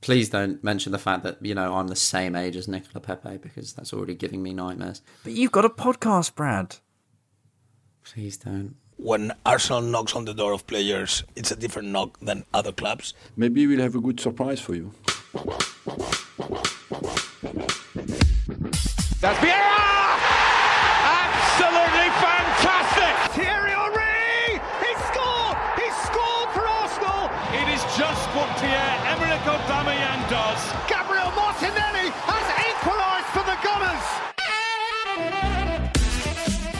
Please don't mention the fact that, you know, I'm the same age as Nicolas Pepe because that's already giving me nightmares. But you've got a podcast, Brad. Please don't. When Arsenal knocks on the door of players, it's a different knock than other clubs. Maybe we'll have a good surprise for you. That's Vieira!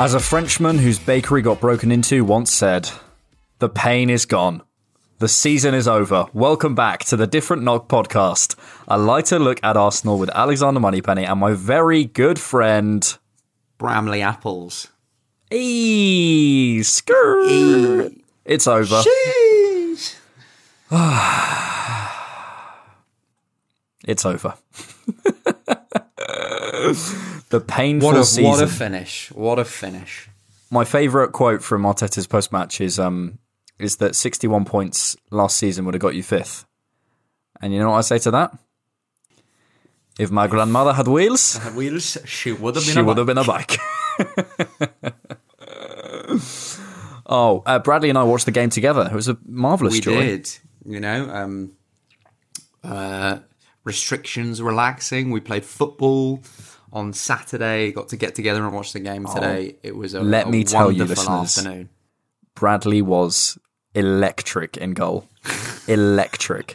As a Frenchman whose bakery got broken into once said, the pain is gone. The season is over. Welcome back to the Different Knock podcast, a lighter look at Arsenal with Alexander Moneypenny and my very good friend Bramley Apples. Eee, skirt. It's over. it's over. the painful What a, season. what a finish. What a finish. My favourite quote from Arteta's post match is um is that 61 points last season would have got you fifth. And you know what I say to that? If my grandmother had wheels, Wheels, she would have been she a would have been a bike. oh, uh, Bradley and I watched the game together. It was a marvellous We joy. did. You know, um, uh, restrictions relaxing. We played football on Saturday. Got to get together and watch the game oh, today. it was a Oh, let a me tell you, listeners. afternoon. Bradley was electric in goal. electric.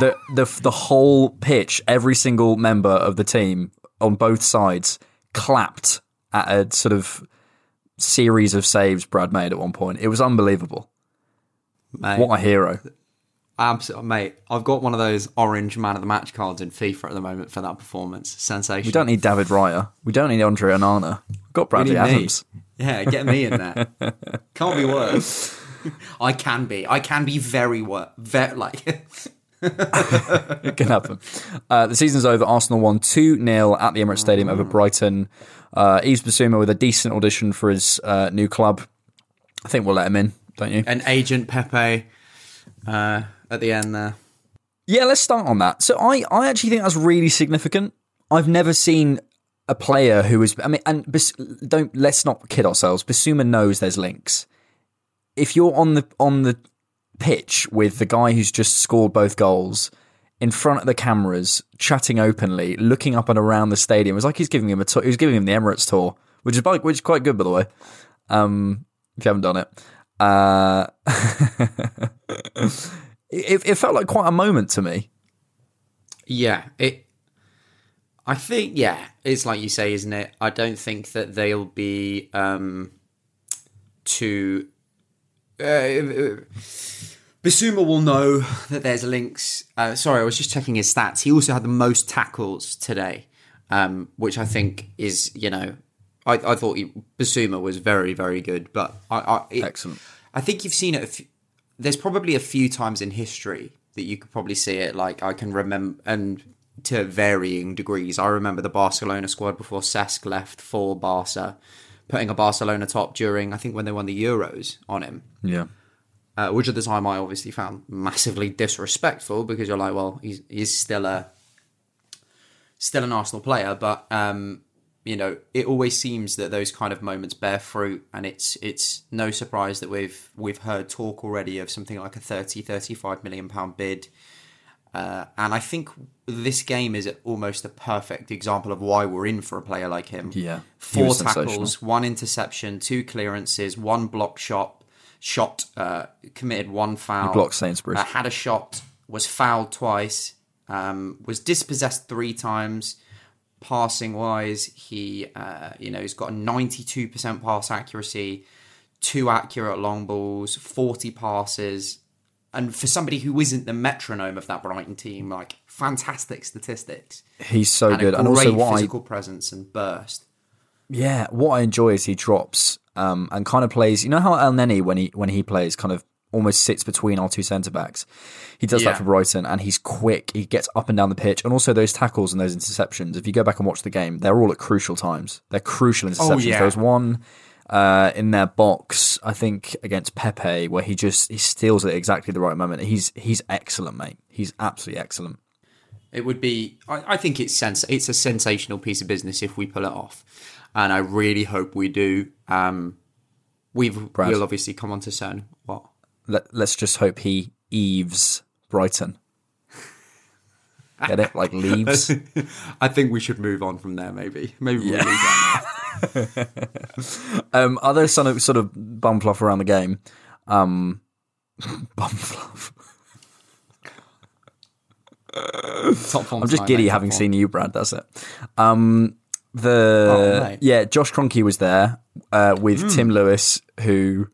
The the the whole pitch, every single member of the team on both sides clapped at a sort of series of saves Brad made at one point. It was unbelievable. Mate, What a hero. Absolutely, mate. I've got one of those orange man of the match cards in FIFA at the moment for that performance. Sensation. We don't need David Raya. We don't need Andre Onana. We've got Bradley need me. Adams. Yeah, get me in there. Can't be worse. I can be. I can be very worse. Very like. It can happen. Uh, the season's over. Arsenal won 2 0 at the Emirates Stadium over Brighton. Uh, Yves Bissouma with a decent audition for his uh, new club. I think we'll let him in, don't you? an agent Pepe uh, at the end there. Yeah, let's start on that. So I, I actually think that's really significant. I've never seen a player who is. I mean, and don't let's not kid ourselves. Bissouma knows there's links. If you're on the on the pitch with the guy who's just scored both goals in front of the cameras, chatting openly, looking up and around the stadium, it's like he's giving him a tour. He was giving him the Emirates tour, which is by- which is quite good by the way. Um, if you haven't done it, uh, it, it felt like quite a moment to me. Yeah, it. I think yeah, it's like you say, isn't it? I don't think that they'll be um, too. Uh, Bissouma will know that there's links. Uh, sorry, I was just checking his stats. He also had the most tackles today, um, which I think is you know, I, I thought he, Bissouma was very very good, but I, I it, Excellent. I think you've seen it. There's probably a few times in history that you could probably see it. Like I can remember, and to varying degrees. I remember the Barcelona squad before Cesc left for Barca, putting a Barcelona top during I think when they won the Euros on him. Yeah. Uh, which at the time I obviously found massively disrespectful because you're like, well, he's he's still a still an Arsenal player, but um, you know, it always seems that those kind of moments bear fruit, and it's it's no surprise that we've we've heard talk already of something like a 30, 35 million pound bid. Uh, and I think this game is almost a perfect example of why we're in for a player like him. Yeah, four tackles, one interception, two clearances, one block shot, shot uh, committed one foul. He blocked Sainsbury's. Uh, had a shot, was fouled twice, um, was dispossessed three times. Passing wise, he uh, you know he's got a ninety two percent pass accuracy, two accurate long balls, forty passes. and for somebody who isn't the metronome of that Brighton team, like fantastic statistics He's so and good, and also what I physical presence and burst. Yeah, what I enjoy is he drops um, and kind of plays. You know how Elneny when he when he plays kind of almost sits between our two centre backs. He does Yeah. that for Brighton, and he's quick. He gets up and down the pitch, and also those tackles and those interceptions. If you go back and watch the game, they're all at crucial times. They're crucial interceptions. yeah. There was one uh, in their box, I think, against Pepe, where he just he steals it exactly the right moment. He's he's excellent, mate. He's absolutely excellent. It would be. I, I think it's sens- It's a sensational piece of business if we pull it off, and I really hope we do. Um, we've Brad. we'll obviously come on to certain what. Let, let's just hope he eaves Brighton. Get it? Like leaves. I think we should move on from there. Maybe. Maybe we'll leave that. Um, other sort of sort of bum fluff around the game. Um, bum fluff. Top form I'm just giddy having form. seen you, Brad. That's it. Um, the Oh, yeah, Josh Kroenke was there uh, with Hmm. Tim Lewis, who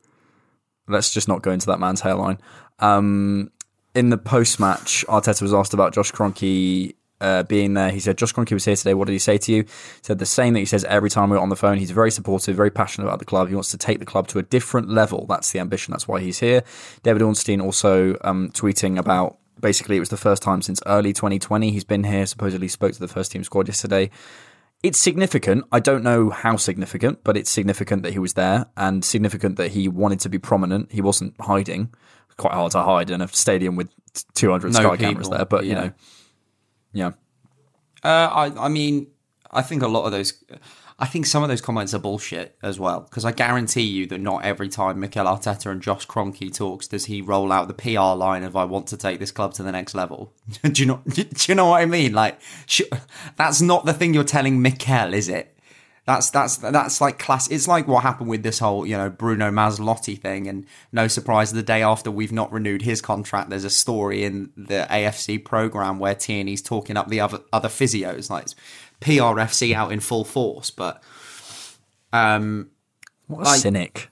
let's just not go into that man's hairline. Um, in the post match, Arteta was asked about Josh Kroenke uh, being there. He said, Josh Kroenke was here today. What did he say to you? He said the same that he says every time we're on the phone. He's very supportive, very passionate about the club. He wants to take the club to a different level. That's the ambition. That's why he's here. David Ornstein also um, tweeting about basically it was the first time since early 2020 he's been here. Supposedly spoke to the first team squad yesterday. It's significant. I don't know how significant, but it's significant that he was there and significant that he wanted to be prominent. He wasn't hiding. Quite hard to hide in a stadium with 200 No Sky cameras there, but you know, yeah. Uh, I, I mean, I think a lot of those. I think some of those comments are bullshit as well, because I guarantee you that not every time Mikel Arteta and Josh Kroenke talks does he roll out the PR line of "I want to take this club to the next level." do you know? Do you know what I mean? Like, sh- that's not the thing you're telling Mikel, is it? That's that's that's like class. It's like what happened with this whole you know Bruno Maslotti thing, and no surprise, the day after we've not renewed his contract, there's a story in the AFC program where Tierney's talking up the other other physios, like PRFC out in full force. But um, What a I- cynic.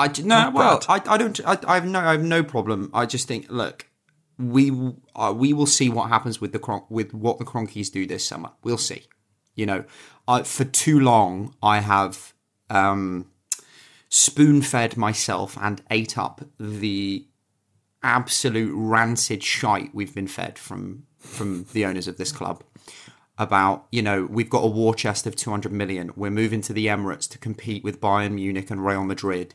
I no, well, I, I don't. I, I have no, I have no problem. I just think, look, we uh, we will see what happens with the Cron- with what the Kroenkes do this summer. We'll see. You know, I, for too long, I have um, spoon fed myself and ate up the absolute rancid shite we've been fed from from the owners of this club about you know we've got a war chest of 200 million we're moving to the emirates to compete with bayern munich and real madrid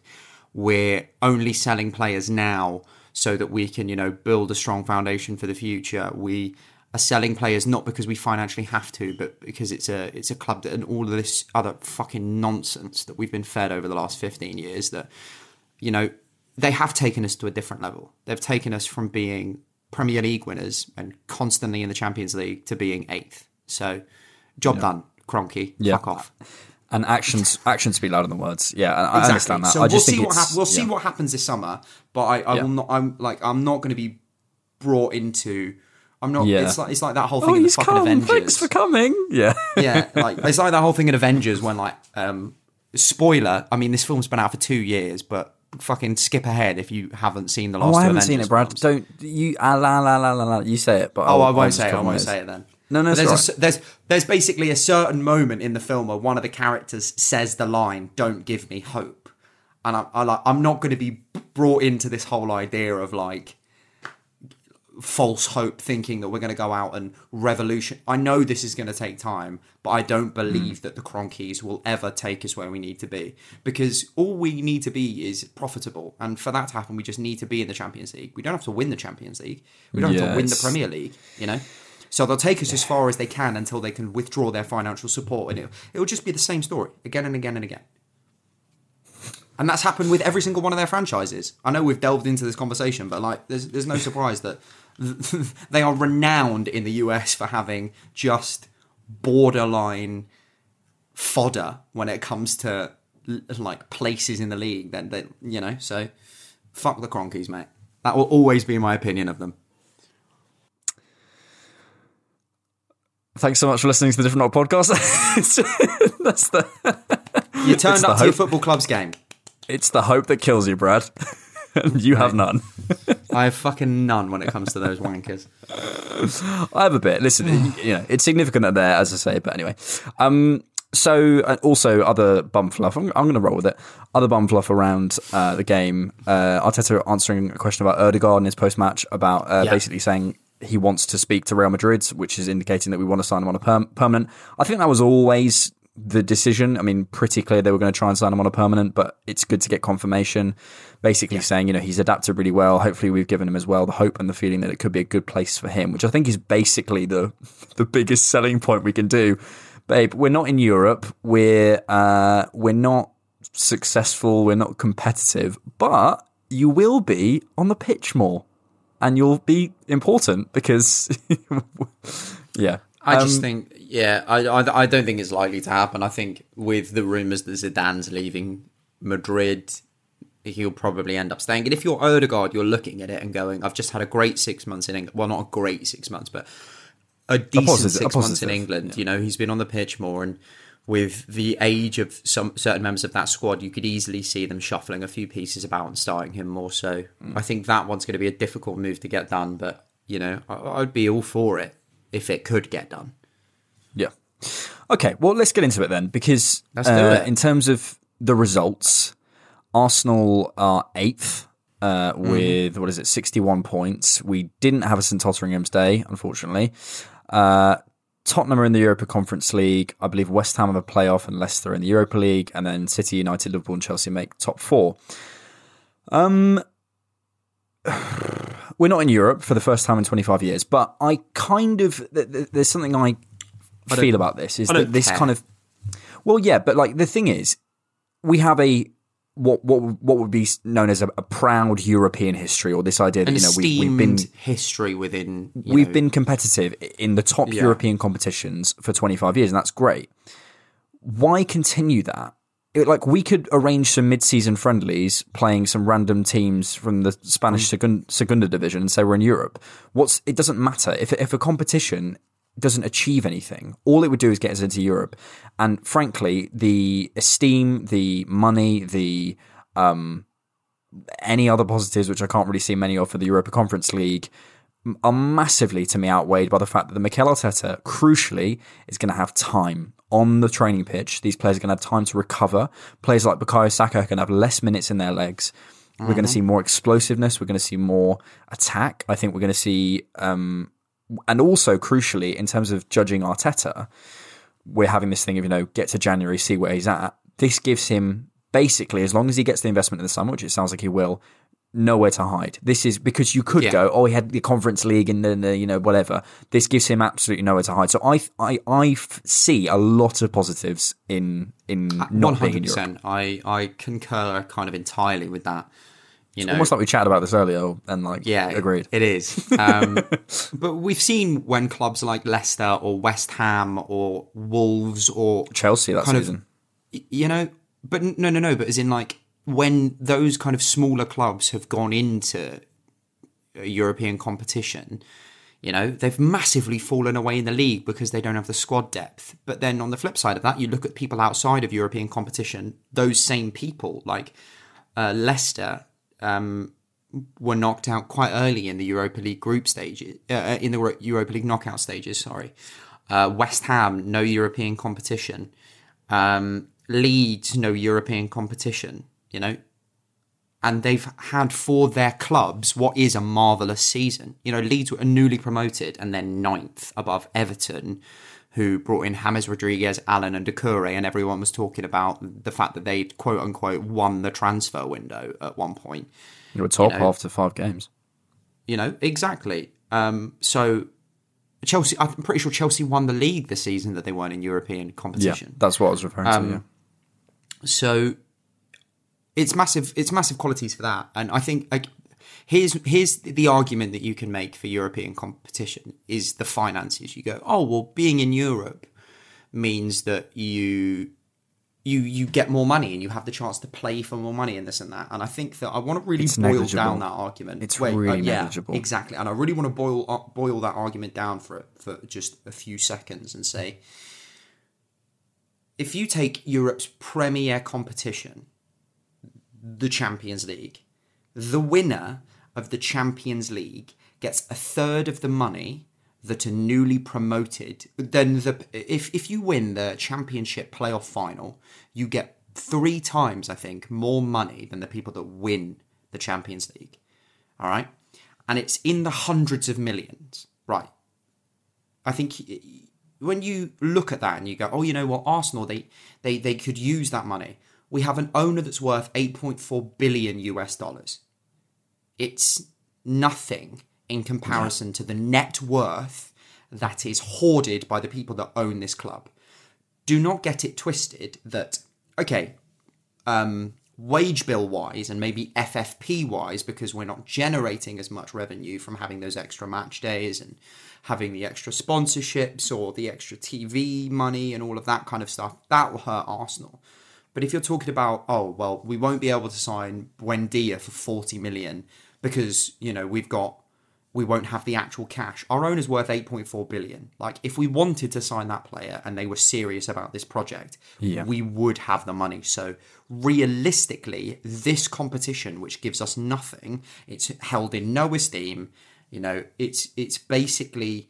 we're only selling players now so that we can you know build a strong foundation for the future we are selling players not because we financially have to but because it's a it's a club that and all of this other fucking nonsense that we've been fed over the last 15 years that you know, they have taken us to a different level. They've taken us from being Premier League winners and constantly in the Champions League to being eighth. So, job done, Kroenke. Yeah. Fuck off. And actions actions speak louder than words. Yeah, I, I understand that. So I we'll just see think what hap- we'll see what happens this summer. But I, I Yeah. will not. I'm like I'm not going to be brought into. I'm not. Yeah. It's like it's like that whole thing Oh, in the he's fucking come. Avengers. Thanks for coming. Yeah. yeah, like it's like that whole thing in Avengers when like um spoiler, I mean this film's been out for 2 years, but fucking skip ahead if you haven't seen the last Oh, I haven't Avengers seen it, Brad. films. Don't you? Ah, la la la la la. You say it, but Oh, I'll- I I'll won't just say it. I won't say it then. No, no, there's, a there's there's basically a certain moment in the film where one of the characters says the line, "Don't give me hope," and I, I like I'm not going to be brought into this whole idea of like false hope, thinking that we're going to go out and revolution. I know this is going to take time, but I don't hmm. believe that the Kroenkes will ever take us where we need to be because all we need to be is profitable, and for that to happen, we just need to be in the Champions League. We don't have to win the Champions League. We don't have to win the Premier League. You know. So they'll take us as far as they can until they can withdraw their financial support, and it'll, it'll just be the same story again and again and again. And that's happened with every single one of their franchises. I know we've delved into this conversation, but like, there's there's no surprise that they are renowned in the US for having just borderline fodder when it comes to like places in the league. Then they, you know, so fuck the Kroenkes, mate. That will always be my opinion of them. Thanks so much for listening to the Different Knock podcast. That's the. You turned up to your hope. football club's game. It's the hope that kills you, Brad. and you have none. I have fucking none when it comes to those wankers. I have a bit. Listen, you know, it's significant that they're, as I say, but anyway. Um, so uh, also other bum fluff. I'm, I'm going to roll with it. Other bum fluff around uh, the game. Uh, Arteta answering a question about Odegaard in his post match about uh, Yeah. basically saying he wants to speak to Real Madrid, which is indicating that we want to sign him on a perm- permanent. I think that was always the decision. I mean, pretty clear they were going to try and sign him on a permanent, but it's good to get confirmation. Basically saying, you know, he's adapted really well. Hopefully, we've given him as well the hope and the feeling that it could be a good place for him, which I think is basically the the biggest selling point we can do. Babe, we're not in Europe. We're uh, we're not successful. We're not competitive, but you will be on the pitch more, and you'll be important because, yeah. I just Um, think, yeah, I, I, I don't think it's likely to happen. I think with the rumours that Zidane's leaving Madrid, he'll probably end up staying. And if you're Odegaard, you're looking at it and going, I've just had a great six months in England. Well, not a great six months, but a decent positive- a six months in positive, England. You know, he's been on the pitch more and with the age of some certain members of that squad, you could easily see them shuffling a few pieces about and starting him more. So Mm. I think that one's going to be a difficult move to get done, but you know, I, I'd be all for it if it could get done. Yeah. Okay, well, let's get into it then, because Let's do uh, it. in terms of the results, Arsenal are eighth uh, Mm-hmm. with what is it, sixty-one points. We didn't have a St Totteringham's Day, unfortunately. Uh, Tottenham are in the Europa Conference League. I believe West Ham have a playoff and Leicester are in the Europa League, and then City, United, Liverpool, and Chelsea make top four. Um, we're not in Europe for the first time in 25 years, but I kind of th- th- there's something I feel about this is I that this care. kind of well, yeah, but like the thing is, we have a what what what would be known as a, a proud European history, or this idea that An you know we, we've been history within. we've know, been competitive in the top Yeah. European competitions for 25 years, and that's great. Why continue that? It, like we could arrange some mid-season friendlies, playing some random teams from the Spanish mm. Segun- Segunda division, and say we're in Europe. What's it doesn't matter if if a competition doesn't achieve anything. All it would do is get us into Europe, and frankly, the esteem, the money, the um, any other positives, which I can't really see many of for the Europa Conference League, are massively to me outweighed by the fact that the Mikel Arteta, crucially, is going to have time on the training pitch. These players are going to have time to recover. Players like Bukayo Saka are going to have less minutes in their legs. We're going to see more explosiveness. We're going to see more attack. I think we're going to see, um, and also crucially, in terms of judging Arteta, we're having this thing of, you know, get to January, see where he's at. This gives him basically, as long as he gets the investment in the summer, which it sounds like he will, nowhere to hide. This is because you could Yeah. go, oh, he had the conference league and then, the, you know, whatever. This gives him absolutely nowhere to hide. So I I I see a lot of positives in, in not being hundred in Europe. I I concur kind of entirely with that. You know, Almost like we chatted about this earlier and like, yeah, agreed. It is. Um, but we've seen when clubs like Leicester or West Ham or Wolves or Chelsea that kind of- season. y- you know, but no, no, no. But as in like when those kind of smaller clubs have gone into a European competition, you know, they've massively fallen away in the league because they don't have the squad depth. But then on the flip side of that, you look at people outside of European competition, those same people, like uh, Leicester, um, were knocked out quite early in the Europa League group stages, uh, in the Europa League knockout stages, sorry. Uh, West Ham, no European competition. Um, Leeds, no European competition, you know, and they've had for their clubs what is a marvelous season. You know, Leeds were newly promoted and then ninth above Everton, who brought in James Rodriguez, Allan, and Doucouré, and everyone was talking about the fact that they quote unquote won the transfer window at one point. You were top know, after five games. You know, exactly. Um, so Chelsea, I'm pretty sure Chelsea won the league the season that they weren't in European competition. Yeah, that's what I was referring Um, to. Yeah. So it's massive. It's massive qualities for that, and I think like here's here's the argument that you can make for European competition is the finances. You go, oh well, being in Europe means that you you you get more money and you have the chance to play for more money and this and that. And I think that I want to really It's boil negligible. down that argument. It's Wait, uh, really yeah, negligible. exactly. And I really want to boil uh, boil that argument down for for just a few seconds and say if you take Europe's premier competition, the Champions League, the winner of the Champions League gets a third of the money that are newly promoted, then the if if you win the championship playoff final, you get three times, I think, more money than the people that win the Champions League. All right, and it's in the hundreds of millions. Right. I think when you look at that and you go, oh, you know what, Arsenal they they they could use that money. We have an owner that's worth 8.4 billion US dollars. It's nothing in comparison to the net worth that is hoarded by the people that own this club. Do not get it twisted that, okay, um, wage bill wise and maybe FFP wise, because we're not generating as much revenue from having those extra match days and having the extra sponsorships or the extra TV money and all of that kind of stuff, that will hurt Arsenal. But if you're talking about, oh, well, we won't be able to sign Buendia for 40 million because, you know, we've got we won't have the actual cash. Our owner's worth 8.4 billion. Like if we wanted to sign that player and they were serious about this project, Yeah. we would have the money. So realistically, this competition which gives us nothing, it's held in no esteem, you know, it's it's basically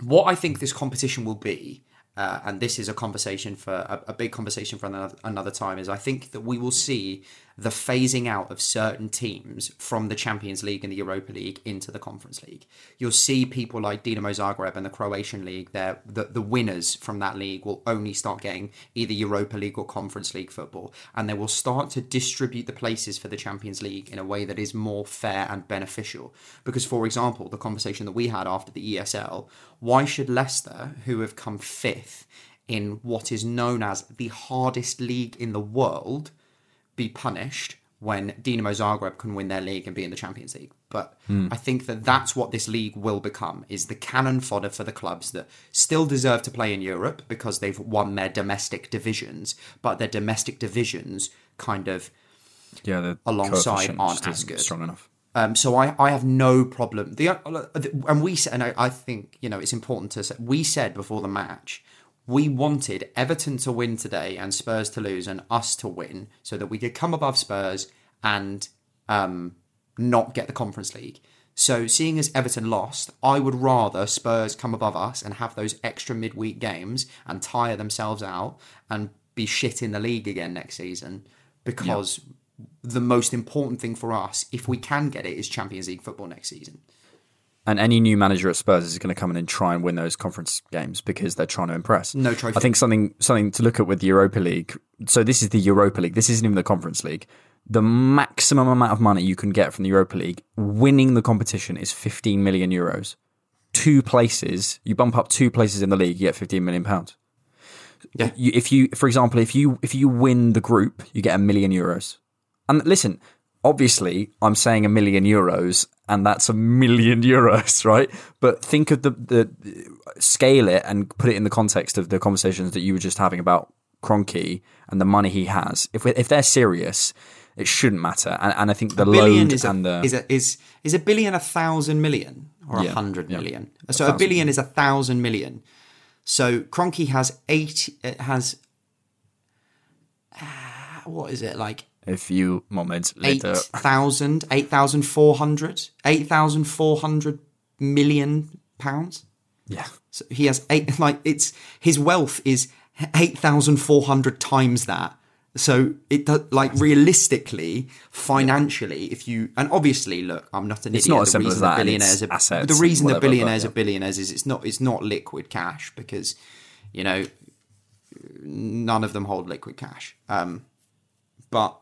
what I think this competition will be, uh, and this is a conversation for a, a big conversation for another, another time, is I think that we will see the phasing out of certain teams from the Champions League and the Europa League into the Conference League. You'll see people like Dinamo Zagreb and the Croatian League, the, the winners from that league will only start getting either Europa League or Conference League football, and they will start to distribute the places for the Champions League in a way that is more fair and beneficial. Because, for example, the conversation that we had after the ESL, why should Leicester, who have come fifth in what is known as the hardest league in the world, be punished when Dinamo Zagreb can win their league and be in the Champions League. But hmm. I think that that's what this league will become is the cannon fodder for the clubs that still deserve to play in Europe because they've won their domestic divisions, but their domestic divisions kind of Yeah, the Alongside aren't as good. strong enough. Um, so I, I have no problem. The uh, uh, and we said, and I, I think you know it's important to say. We said before the match, we wanted Everton to win today and Spurs to lose, and us to win, so that we could come above Spurs and um, not get the Conference League. So seeing as Everton lost, I would rather Spurs come above us and have those extra midweek games and tire themselves out and be shit in the league again next season because the most important thing for us, if we can get it, is Champions League football next season. And any new manager at Spurs is going to come in and try and win those conference games because they're trying to impress. No trophy. I think something something to look at with the Europa League. So this is the Europa League. This isn't even the Conference League. The maximum amount of money you can get from the Europa League winning the competition is 15 million euros. Two places, you bump up two places in the league, you get 15 million pounds. Yeah. You, if you, for example, if you if you win the group, you get a million euros. And listen, obviously, I'm saying a million euros, and that's a million euros, right? But think of the the scale it and put it in the context of the conversations that you were just having about Kroenke and the money he has. If if they're serious, it shouldn't matter. And, and I think the billion is a, and the is a is is a billion a thousand million or a Yeah, hundred yeah. million. A So a billion is a thousand million. So Kroenke has eight. It has ah, what is it like a few moments later. thousand, eight thousand four hundred, eight thousand four hundred million pounds. Yeah. So he has eight. Like it's his wealth is eight thousand four hundred times that. So it does like realistically, financially, if you and obviously look, I'm not an It's idiot. not the as simple reason as that billionaires are assets the reason whatever, billionaires but are billionaires is it's not it's not liquid cash because you know none of them hold liquid cash. Um, but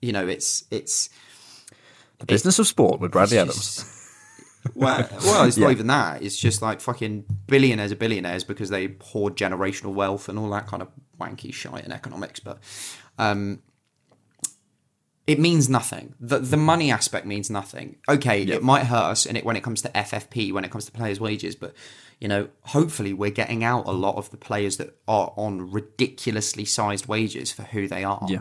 you know it's it's The business of sport with Bradley Adams. just- well, well, it's Yeah. not even that. It's just like fucking billionaires are billionaires because they hoard generational wealth and all that kind of wanky shite in economics. But um, it means nothing. The the money aspect means nothing. Okay, it might hurt us in it when it comes to FFP, when it comes to players' wages, but you know, hopefully we're getting out a lot of the players that are on ridiculously sized wages for who they are. Yeah.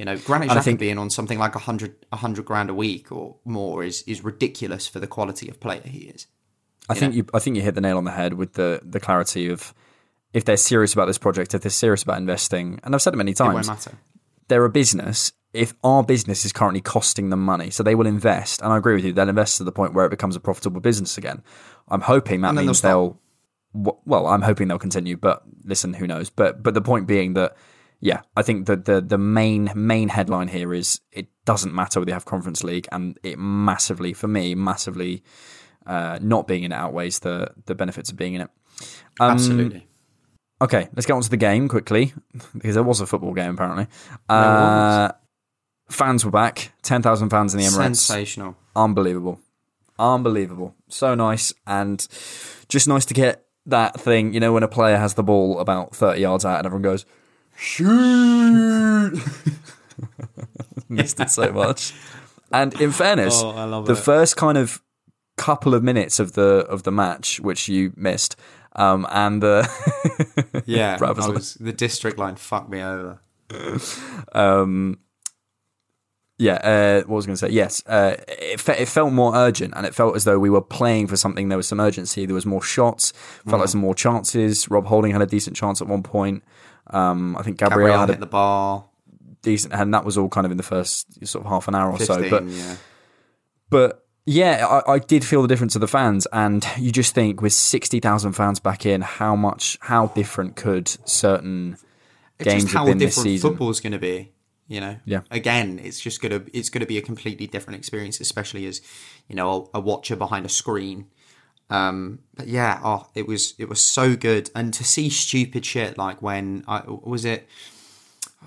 You know, Granit Xhaka think- being on something like a hundred a hundred grand a week or more is is ridiculous for the quality of player he is. I think you I think you hit the nail on the head with the the clarity of if they're serious about this project, if they're serious about investing, and I've said it many It times, matter. they're a business if our business is currently costing them money, so they will invest, and I agree with you, they'll invest to the point where it becomes a profitable business again. I'm hoping that means they'll they'll, well, I'm hoping they'll continue, but listen, who knows? But but the point being that, yeah, I think that the the main main headline here is it doesn't matter whether you have Conference League, and it massively, for me, massively, uh, not being in it outweighs the the benefits of being in it. Um, Absolutely. Okay, let's get on to the game quickly because there was a football game apparently. Uh, fans were back, ten thousand fans in the Emirates. Sensational. Unbelievable, unbelievable. So nice and just nice to get that thing. You know, when a player has the ball about thirty yards out and everyone goes shoot. Missed it so much. And in fairness, Oh, the it. first kind of couple of minutes of the of the match, which you missed, um, and the Yeah, was I like- was, the district line fucked me over. um, yeah, uh, what was I going to say? Yes, uh, it, fe- it felt more urgent, and it felt as though we were playing for something. There was some urgency. There was more shots. Felt like some more chances. Rob Holding had a decent chance at one point. Um, I think Gabriel, Gabriel had hit the bar. decent, and that was all kind of in the first sort of half an hour or 15, so. But yeah. but yeah, I, I did feel the difference of the fans, and you just think with sixty thousand fans back in, how much, how different could certain It's games just have how been this different season? football's going to be. You know, Yeah. Again, it's just gonna it's gonna be a completely different experience, especially as you know a, a watcher behind a screen. Um, but yeah, oh, it was it was so good, and to see stupid shit like when I was it,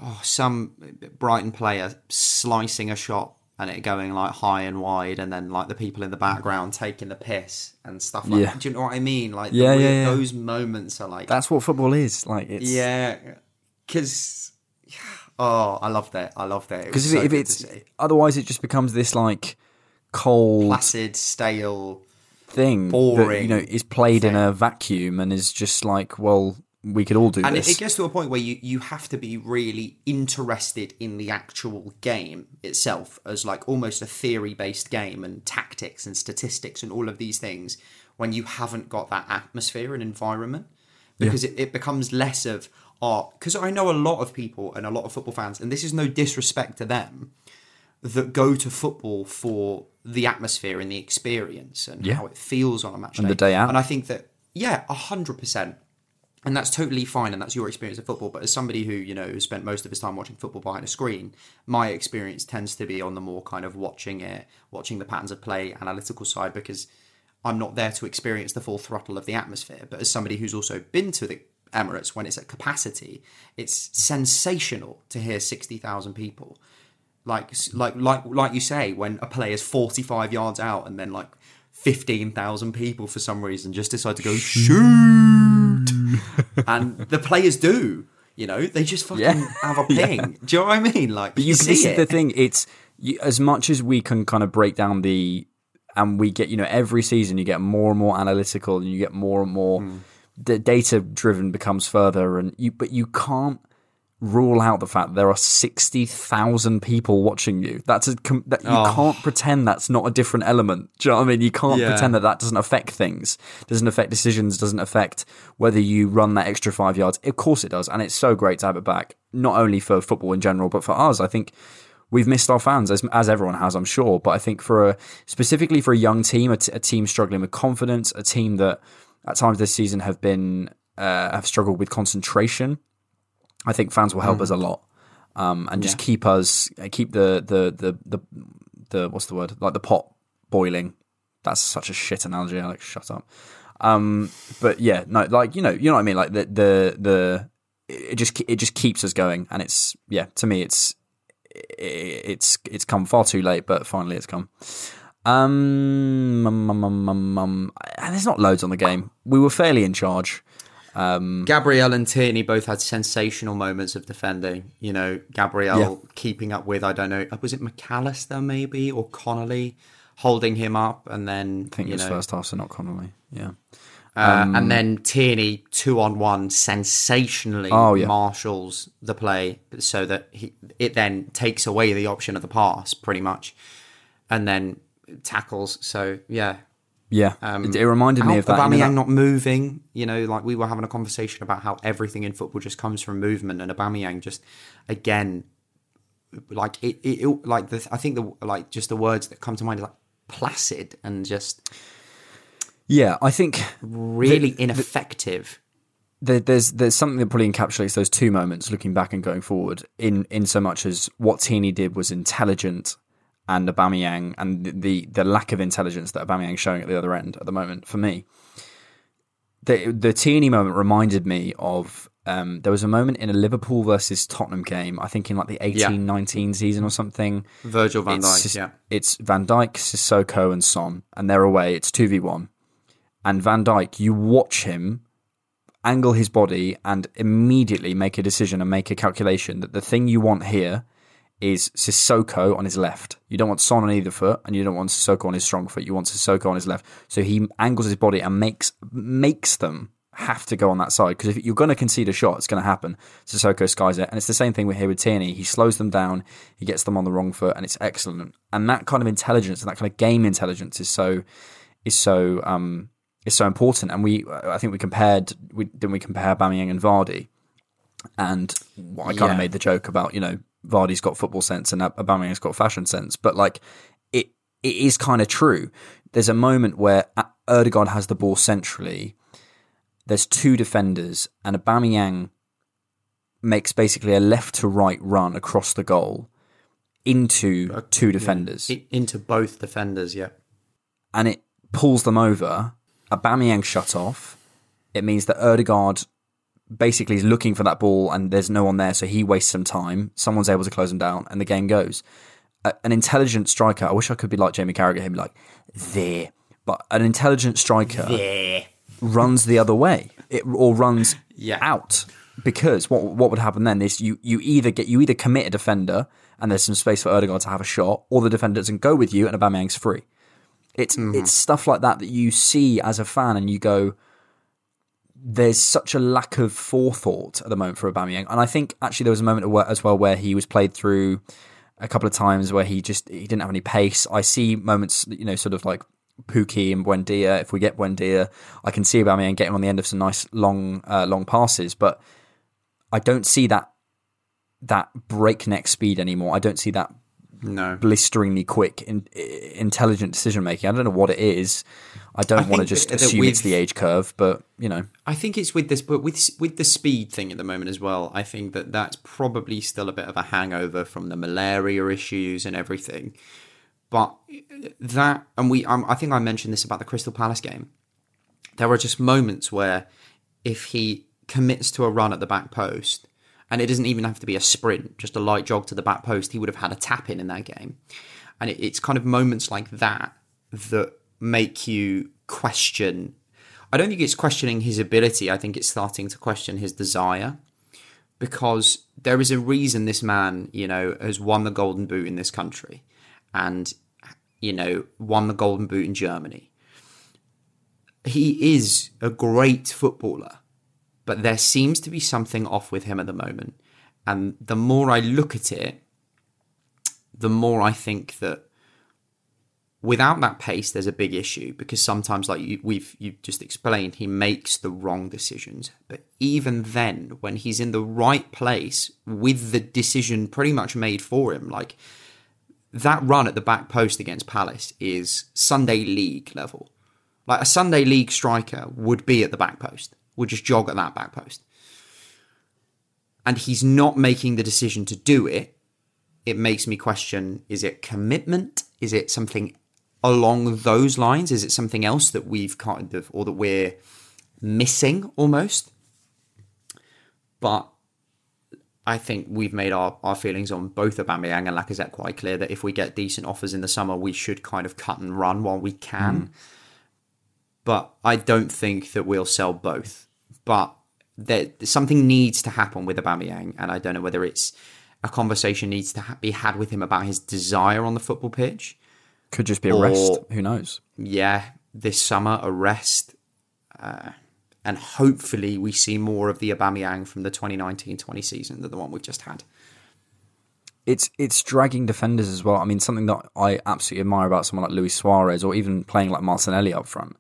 oh, some Brighton player slicing a shot and it going like high and wide, and then like the people in the background taking the piss and stuff like. Yeah. Do you know what I mean? Like, the Yeah, yeah, weird- yeah. Those moments are like That's what football is. Like it's yeah, because oh, I love that. I love that. It Because was if, so if it's otherwise, it just becomes this like cold placid, stale. Thing that you know is played in a vacuum and is just like, well, we could all do And it, this. it gets to a point where you, you have to be really interested in the actual game itself as like almost a theory based game and tactics and statistics and all of these things when you haven't got that atmosphere and environment because it, it becomes less of art. Because I know a lot of people and a lot of football fans, and this is no disrespect to them, that go to football for the atmosphere and the experience and Yeah. how it feels on a match And day. the day out. And I think that yeah, a hundred percent. And that's totally fine, and that's your experience of football. But as somebody who you know has spent most of his time watching football behind a screen, my experience tends to be on the more kind of watching it, watching the patterns of play, analytical side, because I'm not there to experience the full throttle of the atmosphere. But as somebody who's also been to the Emirates when it's at capacity, it's sensational to hear sixty thousand people like like like like you say when a player's 45 yards out and then like 15,000 people for some reason just decide to go shoot and the players do you know they just fucking Yeah. have a ping do you know what I mean like But you, you see is it the thing. It's you, as much as we can kind of break down the, and we get you know every season you get more and more analytical and you get more and more. Hmm. The data driven becomes further, and you but you can't rule out the fact there are sixty thousand people watching you. That's a com- that you Oh. can't pretend that's not a different element. Do you know what I mean? You can't Yeah. pretend that that doesn't affect things, doesn't affect decisions, doesn't affect whether you run that extra five yards. Of course it does, and it's so great to have it back. Not only for football in general, but for us. I think we've missed our fans as as everyone has, I'm sure. But I think for a specifically for a young team, a, t- a team struggling with confidence, a team that at times this season have been uh, have struggled with concentration. I think fans will help us a lot, um, and just keep us uh, keep the, the the the the what's the word like the pot boiling. That's such a shit analogy, Alex. Shut up. Um, but yeah, no, like you know, you know what I mean. Like the the the it just it just keeps us going, and it's yeah. To me, it's it's it's come far too late, but finally it's come. Um, um, um, um, um, um, and there's not loads on the game. We were fairly in charge. Um, Gabriel and Tierney both had sensational moments of defending. You know, Gabriel Yeah. keeping up with I don't know, uh, was it McAllister maybe or Connolly holding him up, and then I think you it was know, first half, so not Connolly. Yeah. uh, and um, then Tierney two on one sensationally Oh, yeah. marshals the play so that he it then takes away the option of the pass pretty much, and then tackles. So yeah, Yeah, um, it, it reminded me of that. you know, Aubameyang not moving, you know, like we were having a conversation about how everything in football just comes from movement, and Aubameyang just again like it, it, it like the I think the like just the words that come to mind are like placid and just Yeah, I think really ineffective. there, there's there's something that probably encapsulates those two moments, looking back and going forward, in in so much as what Tierney did was intelligent, and Aubameyang and the the lack of intelligence that Aubameyang's showing at the other end at the moment for me. The the Tierney moment reminded me of um, there was a moment in a Liverpool versus Tottenham game, I think in like the eighteen nineteen season or something. Virgil van Dijk, Sis- yeah. It's Van Dijk, Sissoko, and Son, and they're away. It's two v one, and Van Dijk, you watch him angle his body and immediately make a decision and make a calculation that the thing you want here is Sissoko on his left. You don't want Son on either foot, and you don't want Sissoko on his strong foot. You want Sissoko on his left. So he angles his body and makes makes them have to go on that side because if you're going to concede a shot, it's going to happen. Sissoko skies it, and it's the same thing with here with Tierney. He slows them down, he gets them on the wrong foot, and it's excellent. And that kind of intelligence and that kind of game intelligence is so is so um is so important. And we, I think we compared, we didn't we compare Bamiyang and Vardy, and I kind Yeah. of made the joke about you know Vardy's got football sense and Aubameyang's got fashion sense, but like it it is kind of true. There's a moment where Odegaard has the ball centrally. There's two defenders, and Aubameyang makes basically a left to right run across the goal into uh, two defenders I- into both defenders. Yeah, and it pulls them over. Aubameyang shut off. It means that Odegaard basically is looking for that ball and there's no one there, so he wastes some time. Someone's able to close him down, and the game goes. A, an intelligent striker. I wish I could be like Jamie Carragher. He'd be like there, but an intelligent striker there. runs the other way, it, or runs Yeah. out. Because what what would happen then is you you either get you either commit a defender and there's some space for Odegaard to have a shot, or the defender doesn't go with you and Aubameyang's free. It's mm-hmm. it's stuff like that that you see as a fan and you go, there's such a lack of forethought at the moment for Aubameyang. And I think actually there was a moment as well where he was played through a couple of times where he just he didn't have any pace. I see moments, you know, sort of like Pukki and Buendia. If we get Buendia, I can see Aubameyang getting on the end of some nice long uh, long passes, but I don't see that that breakneck speed anymore. I don't see that no. blisteringly quick, in, intelligent decision making. I don't know what it is. I don't want to just that assume it's the age curve, but you know, I think it's with this, but with with the speed thing at the moment as well. I think that that's probably still a bit of a hangover from the malaria issues and everything. But that, and we, um, I think I mentioned this about the Crystal Palace game. There are just moments where, if he commits to a run at the back post, and it doesn't even have to be a sprint, just a light jog to the back post, he would have had a tap in in that game. And it, it's kind of moments like that that make you question. I don't think it's questioning his ability. I think it's starting to question his desire because there is a reason this man, you know, has won the Golden Boot in this country and, you know, won the Golden Boot in Germany. He is a great footballer, but there seems to be something off with him at the moment. And the more I look at it, the more I think that without that pace, there's a big issue because sometimes, like you, we've you just explained, he makes the wrong decisions. But even then, when he's in the right place with the decision pretty much made for him, like that run at the back post against Palace is Sunday League level. Like a Sunday League striker would be at the back post, would just jog at that back post. And he's not making the decision to do it. It makes me question is it commitment? Is it something along those lines? Is it something else that we've kind of, or that we're missing almost? But I think we've made our, our feelings on both Aubameyang and Lacazette quite clear that if we get decent offers in the summer, we should kind of cut and run while we can. Mm-hmm. But I don't think that we'll sell both. But there, something needs to happen with Aubameyang, and I don't know whether it's a conversation needs to ha- be had with him about his desire on the football pitch. could just be a rest. Who knows? Yeah, this summer a rest, uh, and hopefully we see more of the Aubameyang from the 2019-20 season than the one we've just had. It's it's dragging defenders as well. I mean, something that I absolutely admire about someone like Luis Suarez or even playing like Martinelli up front.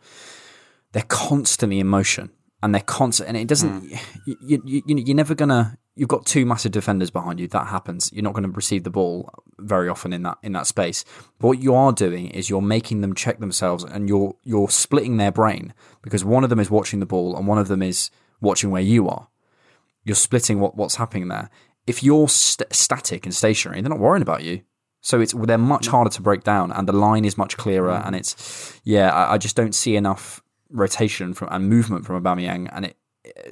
They're constantly in motion and they're constant, and it doesn't. Hmm. You, you, you, you're never gonna you've got two massive defenders behind you. That happens. You're not going to receive the ball very often in that in that space. But what you are doing is you're making them check themselves, and you're you're splitting their brain because one of them is watching the ball and one of them is watching where you are. You're splitting what, what's happening there. If you're st- static and stationary, they're not worrying about you. So it's they're much harder to break down, and the line is much clearer. And it's yeah, I, I just don't see enough rotation from and movement from Aubameyang, and it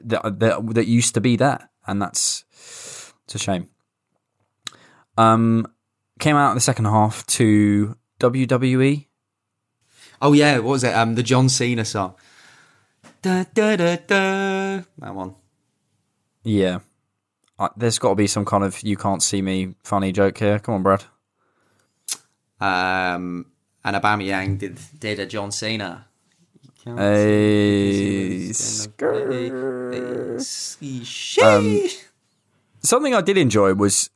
that, that that used to be there, and that's it's a shame. Um, came out in the second half to WWE. Oh yeah, what was it? Um, the John Cena song. Da, da, da, da. That one. Yeah, there's got to be some kind of "you can't see me" funny joke here. Come on, Brad. Um, and Aubameyang did did a John Cena. You can't Hey, see me. skirt. Something I did enjoy was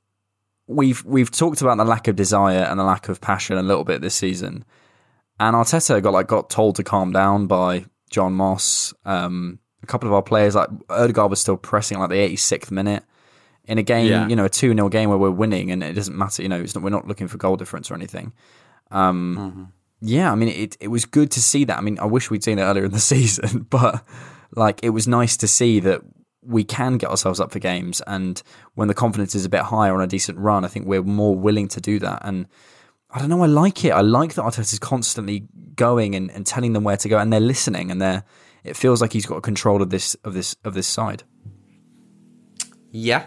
we've we've talked about the lack of desire and the lack of passion a little bit this season, and Arteta got like got told to calm down by John Moss. Um, a couple of our players like Odegaard was still pressing like the 86th minute in a game, Yeah. you know, a two 0 game where we're winning, and it doesn't matter, you know, it's not, we're not looking for goal difference or anything. Um, Yeah, I mean, it it was good to see that. I mean, I wish we'd seen it earlier in the season, but like it was nice to see that we can get ourselves up for games, and when the confidence is a bit higher on a decent run, I think we're more willing to do that. And I don't know, I like it. I like that Arteta's constantly going and, and telling them where to go, and they're listening, and they're. It feels like he's got control of this of this of this side. Yeah,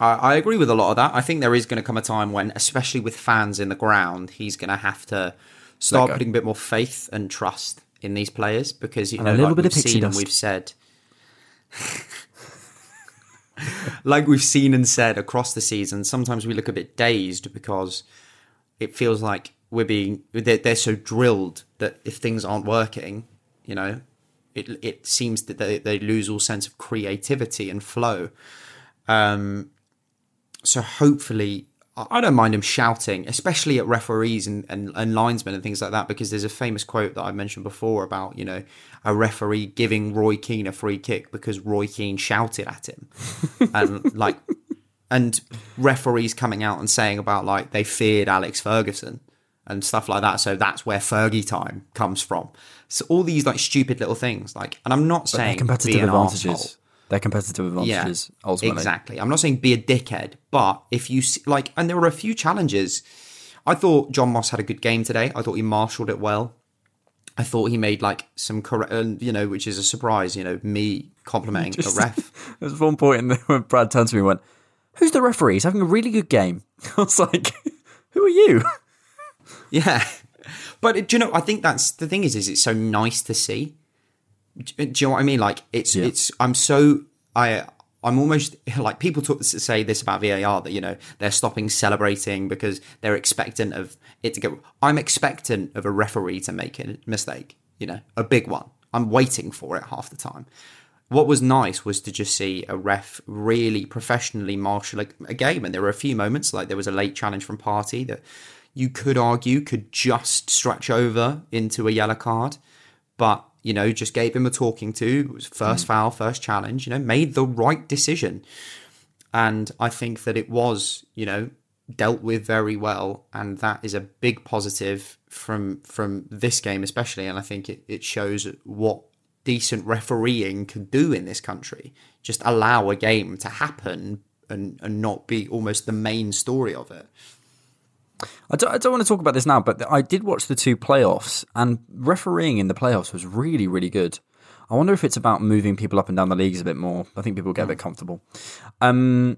I, I agree with a lot of that. I think there is going to come a time when, especially with fans in the ground, he's going to have to start putting a bit more faith and trust in these players because you And know, a little like bit of we've pixie seen and we've said. like we've seen and said across the season, sometimes we look a bit dazed because it feels like we're being they're, they're so drilled that if things aren't working, you know, it it seems that they, they lose all sense of creativity and flow. Um, so hopefully, I don't mind him shouting, especially at referees and, and, and linesmen and things like that, because there's a famous quote that I mentioned before about, you know, a referee giving Roy Keane a free kick because Roy Keane shouted at him. and like, and referees coming out and saying about like they feared Alex Ferguson and stuff like that. So that's where Fergie time comes from. So all these like stupid little things, like, and I'm not saying competitive advantages. They're competitive advantages. ultimately, Exactly. I'm not saying be a dickhead, but if you see, like, and there were a few challenges. I thought John Moss had a good game today. I thought he marshalled it well. I thought he made like some correct, uh, you know, which is a surprise. You know, me complimenting a ref. There's one point in the, when Brad turned to me and went, Who's the referee? He's having a really good game. I was like, Who are you? Yeah, but do you know? I think that's the thing. Is, is it's so nice to see. Do you know what I mean? Like it's Yeah. it's. I'm so I. I'm almost like people talk, to say this about VAR that you know they're stopping celebrating because they're expectant of it to go. I'm expectant of a referee to make a mistake, you know, a big one. I'm waiting for it half the time. What was nice was to just see a ref really professionally marshal a, a game, and there were a few moments like there was a late challenge from Partey that you could argue could just stretch over into a yellow card, but you know just gave him a talking to. It was first mm. foul, first challenge. You know, made the right decision, and I think that it was you know dealt with very well, and that is a big positive from from this game especially. And I think it, it shows what decent refereeing can do in this country. Just allow a game to happen and and not be almost the main story of it. I don't, I don't want to talk about this now, but I did watch the two playoffs, and refereeing in the playoffs was really, really good. I wonder if it's about moving people up and down the leagues a bit more. I think people get a bit comfortable. Um,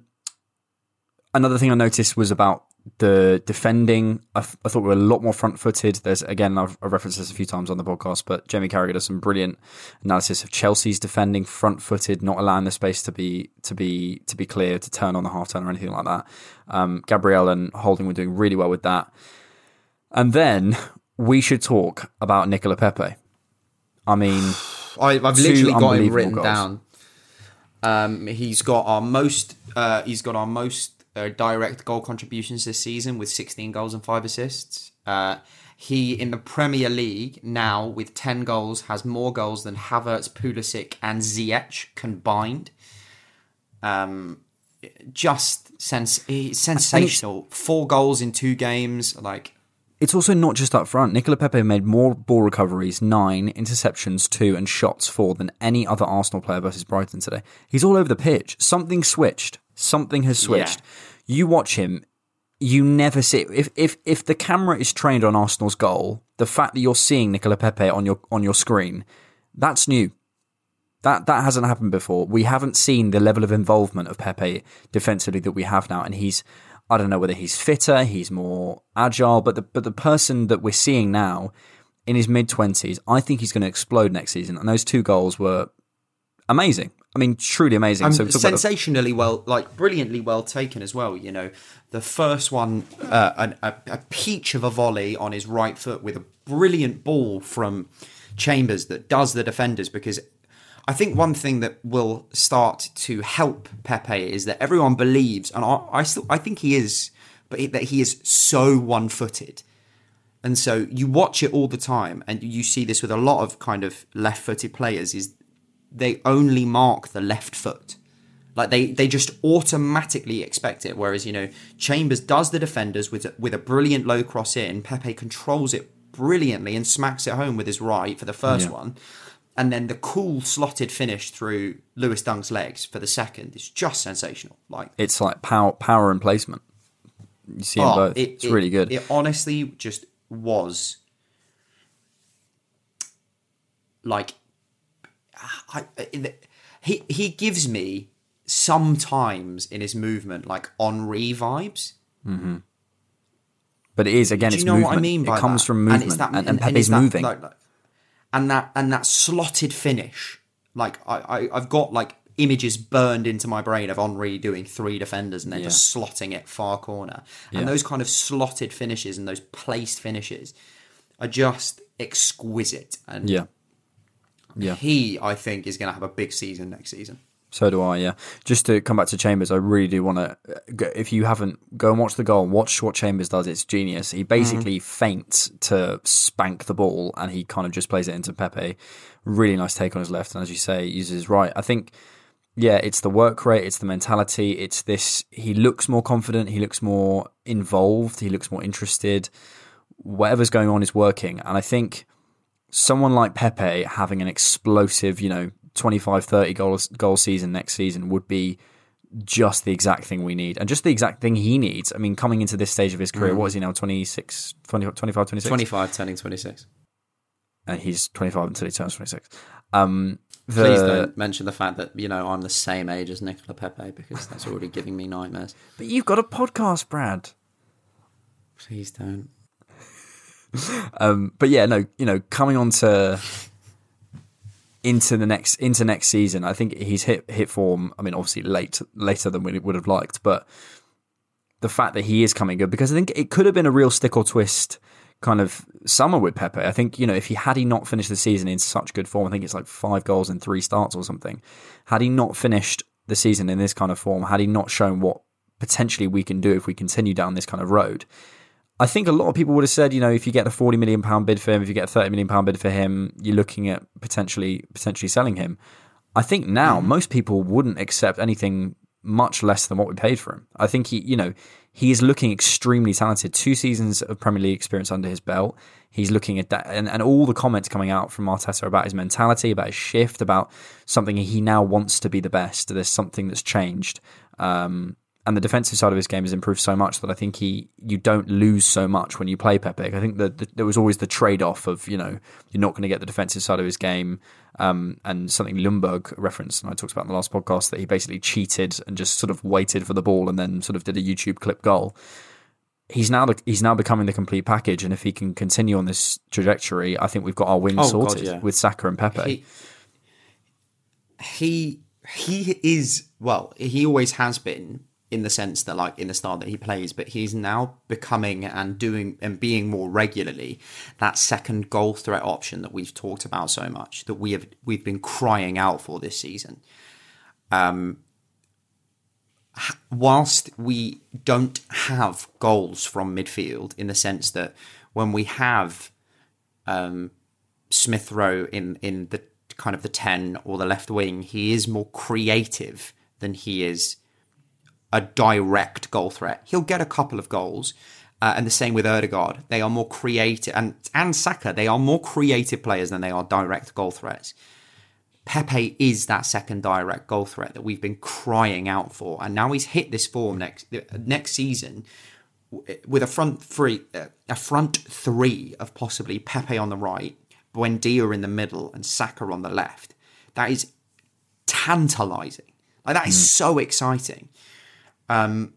another thing I noticed was about the defending. I, th- I thought we were a lot more front footed. There's, again, I've, I've referenced this a few times on the podcast, but Jamie Carragher does some brilliant analysis of Chelsea's defending, front footed, not allowing the space to be to be to be clear, to turn on the half turn or anything like that. Um, Gabriel and Holding were doing really well with that. And then we should talk about Nicolas Pepe. I mean, I, I've Two literally got him written goals. down. Um, he's got our most. Uh, he's got our most uh, direct goal contributions this season with 16 goals and five assists. Uh, he in the Premier League now with 10 goals has more goals than Havertz, Pulisic, and Ziyech combined. Um, just sens- sensational. Four goals in two games. Like It's also not just up front. Nicolas Pepe made more ball recoveries, nine, interceptions, two, and shots, four, than any other Arsenal player versus Brighton today. He's all over the pitch. Something switched. Something has switched. You watch him, you never see if if if the camera is trained on Arsenal's goal, the fact that you're seeing Nicolas Pepe on your on your screen, that's new. That that hasn't happened before. We haven't seen the level of involvement of Pepe defensively that we have now, and he's I don't know whether he's fitter, he's more agile, but the but the person that we're seeing now in his mid twenties, I think he's going to explode next season. And those two goals were amazing. I mean, truly amazing. Um, so about the- sensationally well, like brilliantly well taken as well. You know, the first one, uh, an, a, a peach of a volley on his right foot with a brilliant ball from Chambers that does the defenders. Because I think one thing that will start to help Pepe is that everyone believes, and I, I still I think he is, but that he is so one-footed. And so you watch it all the time, and you see this with a lot of kind of left-footed players. Is they only mark the left foot. Like they, they just automatically expect it. Whereas, you know, Chambers does the defenders with a, with a brilliant low cross in. Pepe controls it brilliantly and smacks it home with his right for the first Yeah. one. And then the cool slotted finish through Lewis Dunk's legs for the second is just sensational. Like it's like power power and placement. You see them oh, both. it- it's it- really good. It honestly just was like I, I- he he gives me sometimes in his movement like Henri vibes. Mm-hmm. but it is again, Do it's you know movement. what I mean it comes that? from And it's that- and, and, and- and Pepe's it's that, moving. like- like- and that and that slotted finish. Like I, I I've got like images burned into my brain of Henri doing three defenders and then just slotting it far corner. And Yeah. those kind of slotted finishes and those placed finishes are just exquisite. And yeah, yeah. he, I think, is going to have a big season next season. So do I. Yeah. Just to come back to Chambers, I really do want to. If you haven't, go and watch the goal. Watch what Chambers does. It's genius. He basically mm-hmm. feints to spank the ball, and he kind of just plays it into Pepe. Really nice take on his left, and as you say, uses his right. I think. Yeah, it's the work rate, it's the mentality, it's this. He looks more confident, he looks more involved, he looks more interested. Whatever's going on is working, and I think someone like Pepe having an explosive, you know, 25, 30 goal, goal season next season would be just the exact thing we need and just the exact thing he needs. I mean, coming into this stage of his career, what is he now, 26, 20, 25, 26? 25 turning 26. And he's 25 until he turns 26. Um, the, Please don't mention the fact that, you know, I'm the same age as Nicolas Pepe because that's already giving me nightmares. But you've got a podcast, Brad. Please don't. Um, but yeah, no, you know, coming on to into the next into next season, I think he's hit hit form. I mean, obviously late later than we would have liked, but the fact that he is coming good because I think it could have been a real stick or twist kind of summer with Pepe. I think you know if he had he not finished the season in such good form, I think it's like five goals and three starts or something. Had he not finished the season in this kind of form, had he not shown what potentially we can do if we continue down this kind of road, I think a lot of people would have said, you know, if you get a forty million pound bid for him, if you get a thirty million pound bid for him, you're looking at potentially potentially selling him. I think now most people wouldn't accept anything much less than what we paid for him. I think he, you know, he is looking extremely talented. Two seasons of Premier League experience under his belt. He's looking at that, and, and all the comments coming out from Arteta about his mentality, about his shift, about something he now wants to be the best. There's something that's changed. Um, and the defensive side of his game has improved so much that I think he you don't lose so much when you play Pepe. I think that the, there was always the trade off of you know you're not going to get the defensive side of his game, um, and something Lundberg referenced and I talked about in the last podcast that he basically cheated and just sort of waited for the ball and then sort of did a YouTube clip goal. He's now the, he's now becoming the complete package, and if he can continue on this trajectory, I think we've got our win Oh, God, sorted yeah. with Saka and Pepe. He, he he is well. He always has been in the sense that, like, in the style that he plays, but he's now becoming and doing and being more regularly that second goal threat option that we've talked about so much that we have we've been crying out for this season. Um, whilst we don't have goals from midfield in the sense that when we have um, Smith Rowe in in the kind of the ten or the left wing, he is more creative than he is a direct goal threat. He'll get a couple of goals. Uh, and the same with Odegaard. They are more creative, and and Saka. They are more creative players than they are direct goal threats. Pepe is that second direct goal threat that we've been crying out for, and now he's hit this form next next season with a front three, uh, a front three of possibly Pepe on the right, Buendia in the middle, and Saka on the left. That is tantalizing. Like that is so exciting. Um,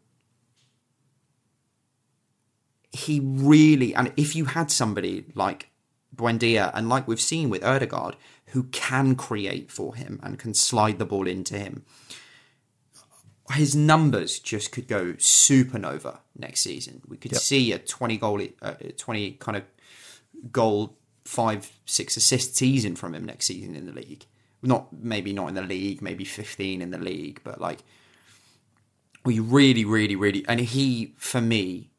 he really, and if you had somebody like Buendia, and like we've seen with Odegaard, who can create for him and can slide the ball into him, his numbers just could go supernova next season. We could see a twenty goal, uh, twenty kind of goal, five, six assist season from him next season in the league. Not maybe not in the league, maybe fifteen in the league, but like we really, really, really, and he for me,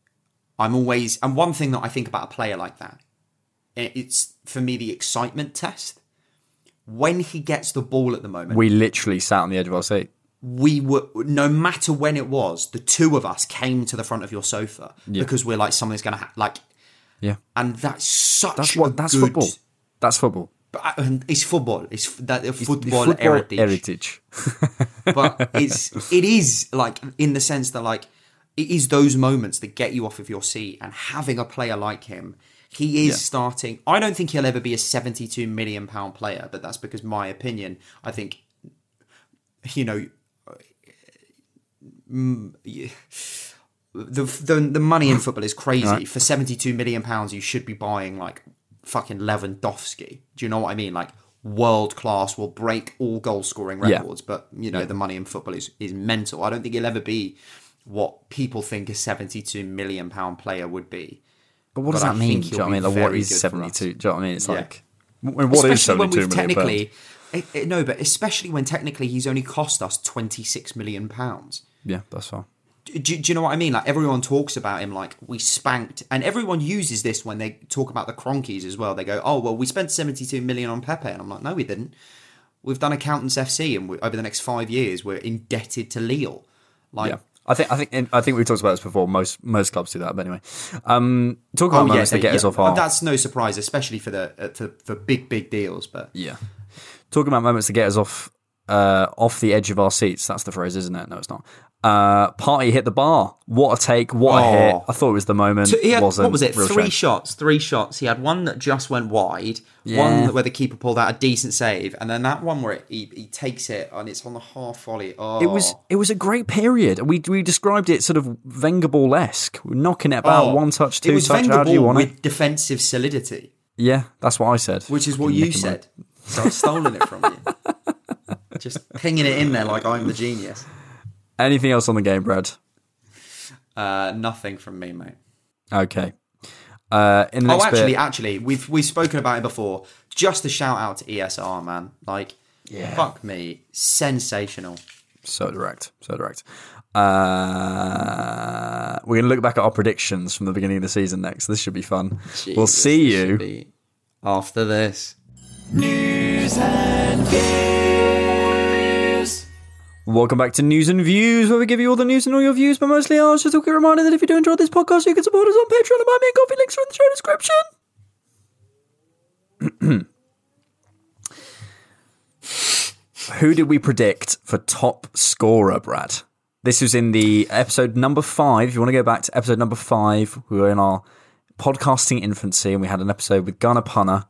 I'm always and one thing that I think about a player like that, it's for me the excitement test. When he gets the ball at the moment, We literally sat on the edge of our seat. we were no matter when it was the two of us came to the front of your sofa Yeah. because we're like something's gonna ha- like Yeah, and that's such that's a what. That's good, football. That's football. But, and it's football. It's that the The football, football heritage, heritage. but it's it is like in the sense that like it is those moments that get you off of your seat and having a player like him he is Yeah. starting. I don't think he'll ever be a 72 million pound player but that's because my opinion i think you know mm, the, the the money in football is crazy. For 72 million pounds you should be buying like fucking Lewandowski do you know what i mean like world class will break all goal scoring Yeah. records but you know the money in football is is mental i don't think he'll ever be what people think a 72 million pound player would be But what does But I that mean? Do you know what I mean? Like, what is us. seventy-two? Do you know what I mean? It's Yeah. like, what is especially when seventy-two we've technically pounds? it, it- no but especially when technically he's only cost us 26 million pounds Yeah, that's fine. Do, do you know what I mean? Like everyone talks about him like we spanked, and everyone uses this when they talk about the Kroenkes as well. They go, "Oh well, we spent seventy-two million on Pepe," and I'm like, "No, we didn't. We've done Accountants FC, and we, over the next five years, we're indebted to Lille." Like, Yeah. I think I think I think we've talked about this before. Most most clubs do that, but anyway. Um, talk about moments they- that get us yeah, off our That's no surprise, especially for the uh, for, for big big deals. But yeah. Talking about moments that get us off uh, off the edge of our seats. That's the phrase, isn't it? No, it's not. Uh, Partey hit the bar. What a take! What a Oh. hit! I thought it was the moment. So he had, Wasn't. what was it? Three shame. shots. Three shots. He had one that just went wide. Yeah. One where the keeper pulled out a decent save, and then that one where it, he, he takes it and it's on the half volley. Oh, It was it was a great period. We we described it sort of Wenger ball esque, knocking it about Oh, one touch, two touch. How do you want with it? defensive solidity, Yeah, that's what I said. which is what you said. So I've stolen it from you. Just pinging it in there like I'm the genius. Anything else on the game, Brad? Uh, nothing from me, mate. Okay. Uh, in the Oh, actually, bit, actually, we've we've spoken about it before. Just a shout out to ESR, man. Like, Yeah. fuck me, sensational. so direct, so direct. Uh, we're gonna look back at our predictions from the beginning of the season next. This should be fun. we'll Jesus, see this should you. be after this. Welcome back to News and Views, where we give you all the news and all your views, but mostly ours. Just a quick reminder that if you do enjoy this podcast, you can support us on Patreon and buy me a coffee. Links are in the show description. Who did we predict for top scorer, Brad? This was in the episode number five. If you want to go back to episode number five, we were in our podcasting infancy, and we had an episode with Gunnar Punner,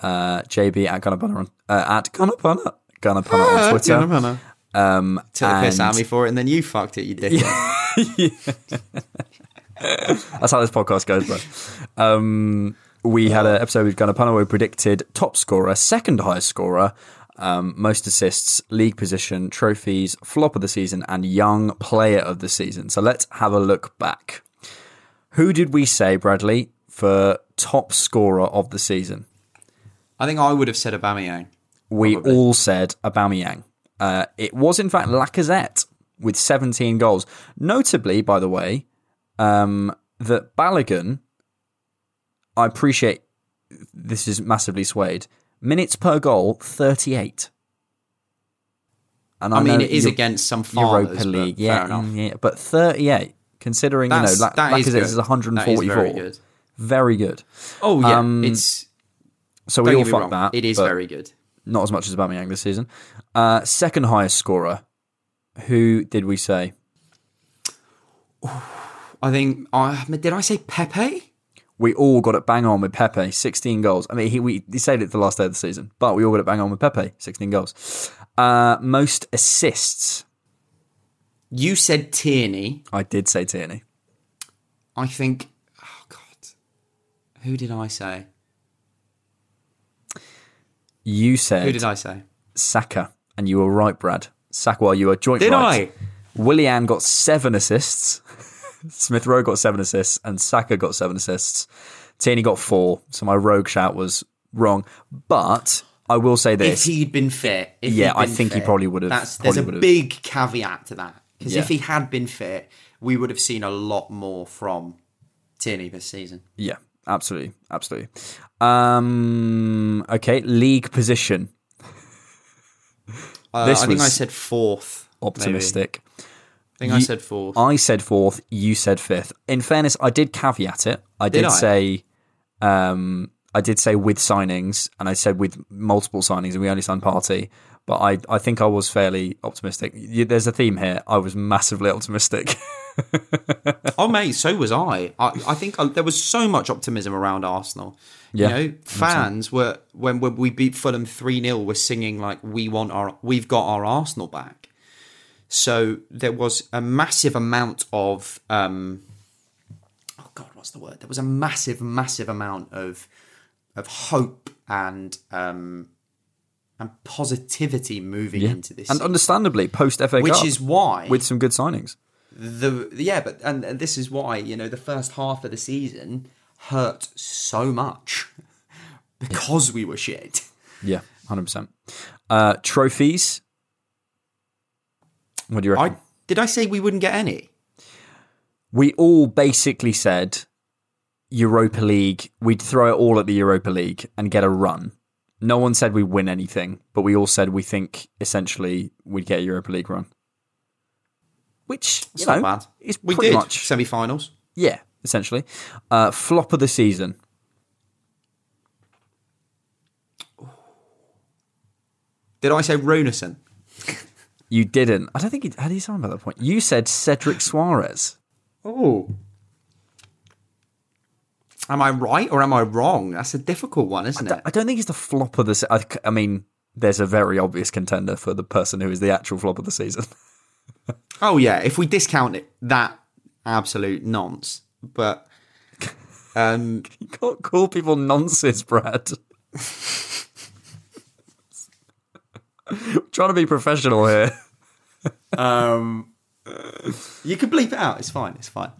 uh, JB at Gunnar Punner on, uh, at Gunnar Punner, Gunnar Punner on Twitter. Um, Took the piss and- out me for it, and then you fucked it, you dickhead. That's how this podcast goes, bro. Um, we had an episode with Gunnar Punner where we predicted top scorer, second highest scorer, um, most assists, league position, trophies, flop of the season, and young player of the season. So let's have a look back. Who did we say, Bradley, for top scorer of the season? I think I would have said Aubameyang. We Probably. all said Aubameyang. Uh, it was in fact Lacazette with 17 goals. Notably, by the way, um, that Balogun, I appreciate this is massively swayed. Minutes per goal, 38. And I, mean, it is against some farmers, Europa League, but yeah, mm, yeah, but 38, considering That's, you know, La- that is Lacazette good. is 144, is very good. Very good. Oh yeah, Um, it's So we all fuck wrong, that. It is very good. Not as much as Aubameyang this season. Uh, second highest scorer. Who did we say? I think. I did I say Pepe? We all got it bang on with Pepe, 16 goals. I mean, he, we, he said it the last day of the season, but we all got it bang on with Pepe, 16 goals. Uh, most assists. You said Tierney. I did say Tierney. I think. Oh God, who did I say? You said Who did I say? Saka, and you were right, Brad. Saka, well, you were joint Did right. I? Willian got seven assists. Smith Rowe got seven assists, and Saka got seven assists. Tierney got four, so my rogue shout was wrong. But I will say this. If he'd been fit, if Yeah, been I think he probably would've- That's, there's a big caveat to that because if he had been fit, we would have seen a lot more from Tierney this season. yeah, absolutely, absolutely. Um, okay, league position. Uh, This I think I said fourth. maybe. Optimistic. I think I said fourth. I said fourth. You said fifth. In fairness, I did caveat it. I did, Did I? say, um, I did say with signings, and I said with multiple signings, and we only signed Partey. But I, I think I was fairly optimistic. There's a theme here. I was massively optimistic. Oh mate, so was I. I, I think I, there was so much optimism around Arsenal. Yeah, you know, fans were when, when we beat Fulham three 0 were singing like "We want our, we've got our Arsenal back." So there was a massive amount of, um, oh god, what's the word? There was a massive, massive amount of of hope and um, and positivity moving into this, and season. understandably, post FA which Cup, is why with some good signings. the yeah, but and, and this is why you know the first half of the season hurt so much because we were shit. Yeah, hundred percent. Uh, trophies. What do you reckon? I did I say we wouldn't get any? we all basically said Europa League, we'd throw it all at the Europa League and get a run. No one said we'd win anything, but we all said we think essentially we'd get a Europa League run. Which, It's you not bad. is we pretty did much, semi-finals. yeah, essentially. Uh, flop of the season. Did I say Runarsson? You didn't. I don't think he, do you sound about that point? You said Cedric Soares. Oh. Am I right or am I wrong? That's a difficult one, isn't it? I don't think he's the flop of the se- I, I mean, there's a very obvious contender for the person who is the actual flop of the season. Oh yeah, if we discount it, that absolute nonce. But um, You can't call people nonsense, Brad. trying to be professional here. um, you can bleep it out. It's fine. It's fine.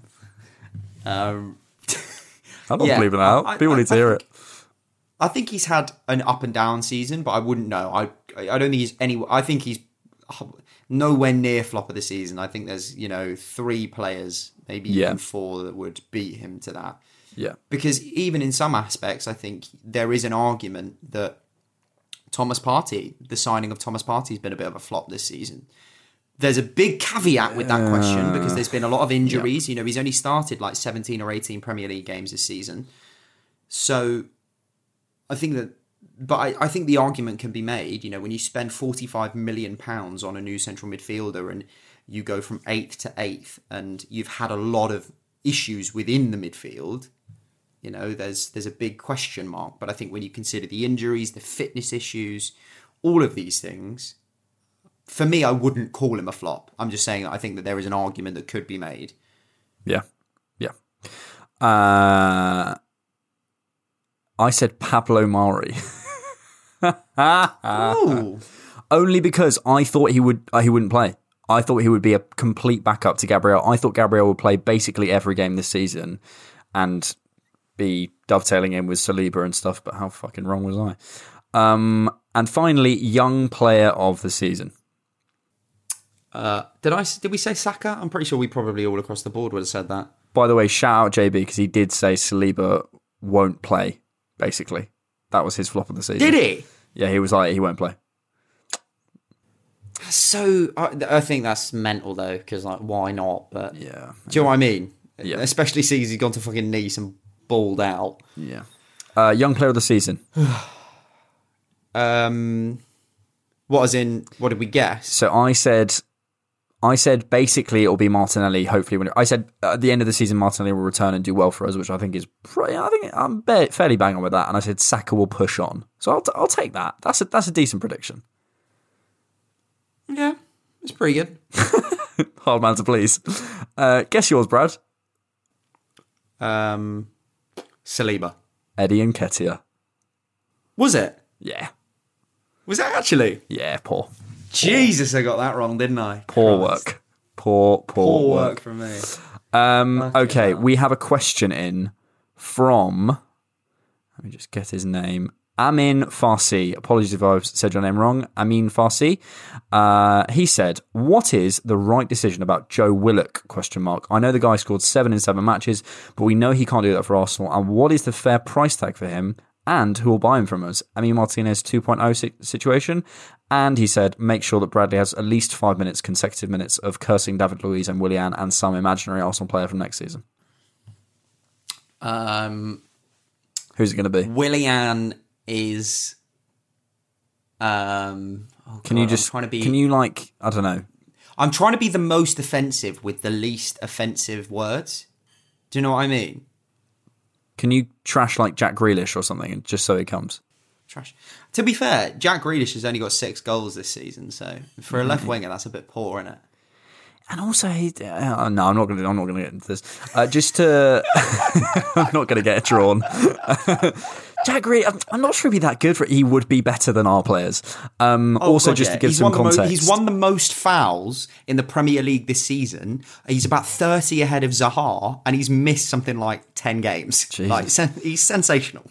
Um, I'm not Yeah, believing it out. I- People I- need to I hear think- it. I think he's had an up and down season, but I wouldn't know. I I don't think he's any. I think he's nowhere near flop of the season. I think there's you know three players, maybe Yeah. even four, that would beat him to that. Yeah. Because even in some aspects, I think there is an argument that Thomas Partey, the signing of Thomas Partey, has been a bit of a flop this season. There's a big caveat with that question uh, because there's been a lot of injuries. You know, he's only started like 17 or 18 Premier League games this season. So I think that, but I, I think the argument can be made. You know, when you spend 45 million pounds on a new central midfielder and you go from eighth to eighth, and you've had a lot of issues within the midfield. You know, there's there's a big question mark. But I think when you consider the injuries, the fitness issues, all of these things, for me, I wouldn't call him a flop. I'm just saying I think that there is an argument that could be made. Yeah. Yeah. Uh, I said Pablo Mari. Only because I thought he would uh, he wouldn't play. I thought he would be a complete backup to Gabriel. I thought Gabriel would play basically every game this season and be dovetailing in with Saliba and stuff, but how fucking wrong was I? Um, and finally, young player of the season. Uh, did I? Did we say Saka? I'm pretty sure we probably all across the board would have said that. By the way, shout out JB because he did say Saliba won't play. Basically, that was his flop of the season. Did he? Yeah, he was like he won't play. so I, I think that's mental though, because like, why not? But Yeah. do you know what I mean? Yeah. Especially seeing he's gone to fucking Nice and balled out. Yeah. Uh, young player of the season. Um, what as in? What did we guess? So I said, I said basically it'll be Martinelli. Hopefully, when I said at the end of the season Martinelli will return and do well for us, which I think is, pretty, I think I'm ba- fairly bang on with that. And I said Saka will push on. So I'll, t- I'll take that. That's a that's a decent prediction. Yeah, it's pretty good. Hard man to please. Uh, guess yours, Brad. Um, Saliba. Eddie Nketiah. Was it? Yeah, Was that actually? yeah, poor, Jesus, I got that wrong, didn't I? poor Christ. work, poor poor, Poor work. work from me. Um, okay, we have a question in from. Let me just get his name. Amin Farsi. Apologies if I've said your name wrong. Amin Farsi. Uh, he said, "What is the right decision about Joe Willock?" Question mark. I know the guy scored seven in seven matches, but we know he can't do that for Arsenal. And what is the fair price tag for him? And who will buy him from us? Emi Martinez 2.0 si- situation. And he said, make sure that Bradley has at least five minutes, consecutive minutes of cursing David Luiz and Willian and some imaginary Arsenal player from next season. Um, Who's it going to be? Willian is. Um, oh Can God, you I'm just trying to be? Can you like I don't know? I'm trying to be the most offensive with the least offensive words. Do you know what I mean? Can you trash like Jack Grealish or something, just so he comes? Trash. To be fair, Jack Grealish has only got six goals this season, so for a Mm-hmm. left winger, that's a bit poor, isn't it? And also, he, uh, no, I'm not going to. I'm not going to get into this. Uh, just to, I'm not going to get it drawn. Jack Grealish, I'm- I'm not sure he'd be that good for. He would be better than our players. Um, also, Oh, God, just yeah. to give he's some the mo- context, he's won the most fouls in the Premier League this season. He's about 30 ahead of Zaha, and he's missed something like 10 games. Like, sen- he's sensational.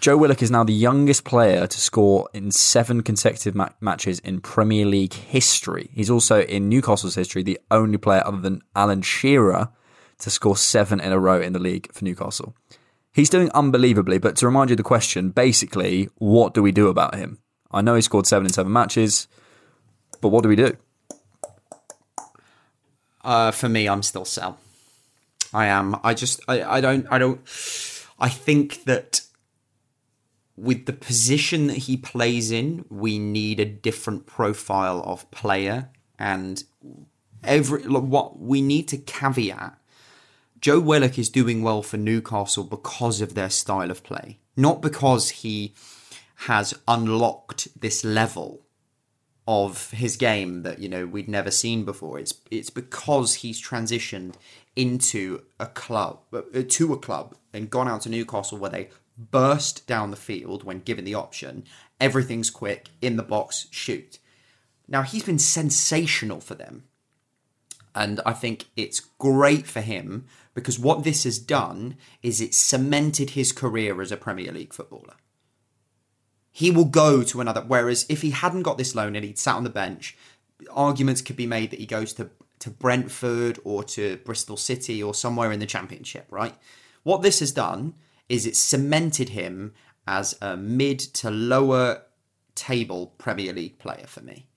Joe Willock is now the youngest player to score in seven consecutive ma- matches in Premier League history. He's also in Newcastle's history the only player other than Alan Shearer to score seven in a row in the league for Newcastle. He's doing unbelievably, but to remind you the question, basically, what do we do about him? I know he scored seven in seven matches, but what do we do? Uh, for me, I'm still sell. I am. I just. I, I don't. I don't. I think that with the position that he plays in, we need a different profile of player, and every what we need to caveat. Joe Willock is doing well for Newcastle because of their style of play, not because he has unlocked this level of his game that you know we'd never seen before. It's it's because he's transitioned into a club uh, to a club and gone out to Newcastle where they burst down the field when given the option. Everything's quick in the box, shoot. Now he's been sensational for them. And I think it's great for him because what this has done is it cemented his career as a Premier League footballer he will go to another. Whereas if he hadn't got this loan and he'd sat on the bench, arguments could be made that he goes to to Brentford or to Bristol City or somewhere in the Championship. Right? What this has done is it cemented him as a mid to lower table Premier League player for me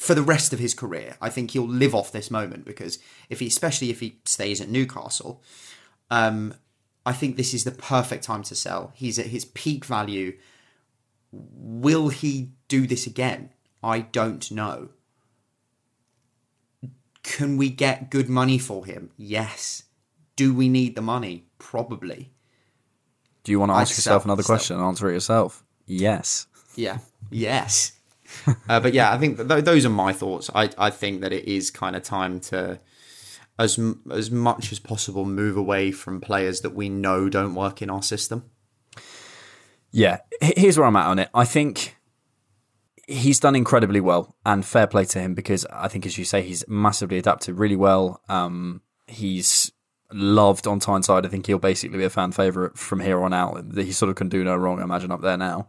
for the rest of his career. I think he'll live off this moment because if he, especially if he stays at Newcastle, um, I think this is the perfect time to sell. He's at his peak value. Will he do this again? I don't know. Can we get good money for him? Yes. Do we need the money? Probably. Do you want to I'd ask yourself another question and answer it yourself? Yes. Yeah. Yes. Uh, but yeah, I think th- those are my thoughts. I, I think that it is kind of time to, as as much as possible, move away from players that we know don't work in our system. Yeah, here's where I'm at on it. I think he's done incredibly well, and fair play to him because I think, as you say, he's massively adapted really well. Um, he's loved on Tyneside. I think he'll basically be a fan favourite from here on out. He sort of can do no wrong, I imagine, up there now.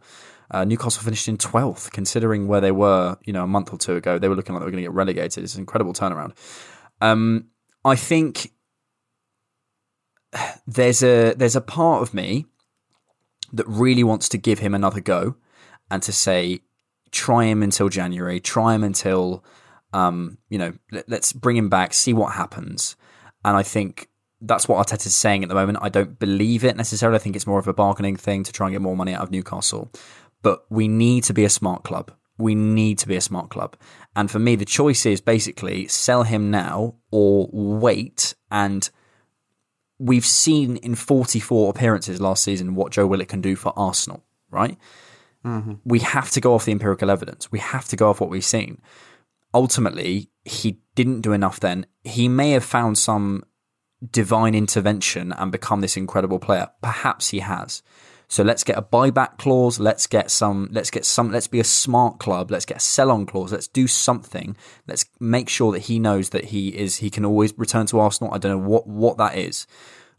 Uh, Newcastle finished in 12th, considering where they were, you know, a month or two ago. They were looking like they were going to get relegated. It's an incredible turnaround. Um, I think there's a there's a part of me that really wants to give him another go and to say try him until January, try him until Um, you know, let, let's bring him back, see what happens. And I think that's what Arteta's saying at the moment. I don't believe it necessarily. I think it's more of a bargaining thing to try and get more money out of Newcastle. But we need to be a smart club. We need to be a smart club. And for me, the choice is basically sell him now or wait. And we've seen in 44 appearances last season what Joe Willock can do for Arsenal, right? Mm-hmm. We have to go off the empirical evidence. We have to go off what we've seen. Ultimately, he didn't do enough then. He may have found some divine intervention and become this incredible player. Perhaps he has. So let's get a buyback clause. Let's get some. Let's get some. Let's be a smart club. Let's get a sell-on clause. Let's do something. Let's make sure that he knows that he is. He can always return to Arsenal. I don't know what what that is,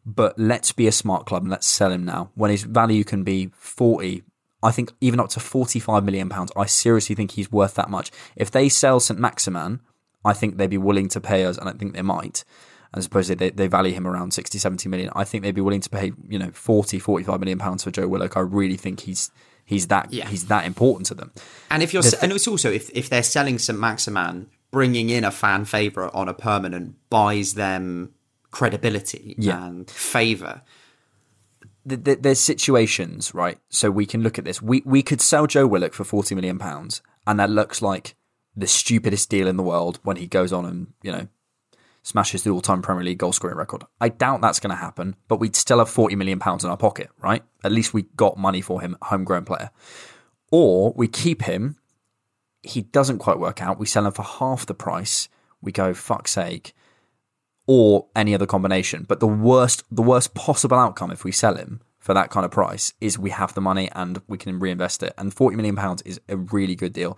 but let's be a smart club and let's sell him now when his value can be forty. I think even up to forty-five million pounds. I seriously think he's worth that much. If they sell St Maximin, I think they'd be willing to pay us, and I think they might. I suppose they, they value him around 60, 70 million. I think they'd be willing to pay, you know, 40, 45 million pounds for Joe Willock. I really think he's he's that Yeah. he's that important to them. And if you're, and it's also if if they're selling St Maximin, bringing in a fan favorite on a permanent buys them credibility Yeah. and favor. th- th- there's situations, right? So we can look at this. We we could sell Joe Willock for forty million pounds, and that looks like the stupidest deal in the world when he goes on and you know smashes the all-time Premier League goal scoring record. I doubt that's going to happen, but we'd still have forty million pounds in our pocket, right? At least we got money for him, homegrown player. Or we keep him. He doesn't quite work out. We sell him for half the price. We go fuck's sake or any other combination. But the worst, the worst possible outcome if we sell him for that kind of price is we have the money and we can reinvest it. And forty million pounds is a really good deal.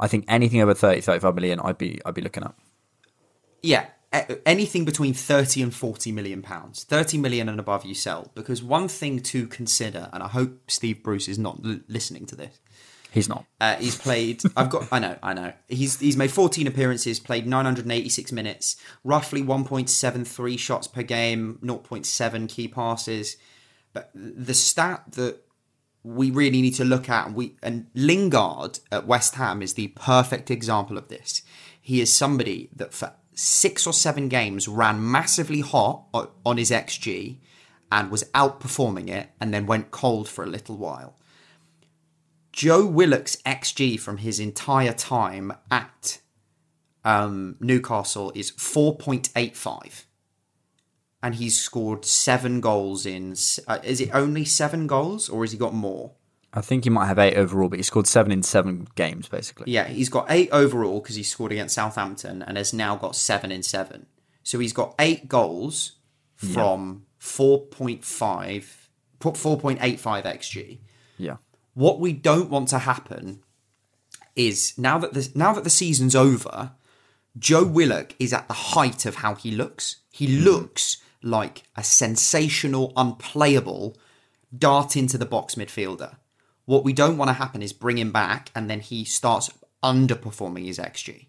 I think anything over 30, 35 million, I'd be, I'd be looking at. Yeah, anything between 30 and 40 million pounds. 30 million and above you sell. Because one thing to consider, and I hope Steve Bruce is not l- listening to this, He's not. uh, he's played. I've got. I know. I know. He's he's made 14 appearances, played 986 minutes, roughly 1.73 shots per game, 0.7 key passes. But the stat that we really need to look at, and we and Lingard at West Ham is the perfect example of this. He is somebody that for six or seven games ran massively hot on his xG and was outperforming it, and then went cold for a little while. Joe Willock's XG from his entire time at um, Newcastle is 4.85. And he's scored seven goals in. Uh, is it only seven goals or has he got more? I think he might have eight overall, but he scored seven in seven games, basically. Yeah, he's got eight overall because he scored against Southampton and has now got seven in seven. So he's got eight goals from 4.5, 4.85 XG. Yeah. what we don't want to happen is now that the now that the season's over, Joe Willock is at the height of how he looks. He hmm. looks like a sensational, unplayable dart into the box midfielder. What we don't want to happen is bring him back and then he starts underperforming his XG.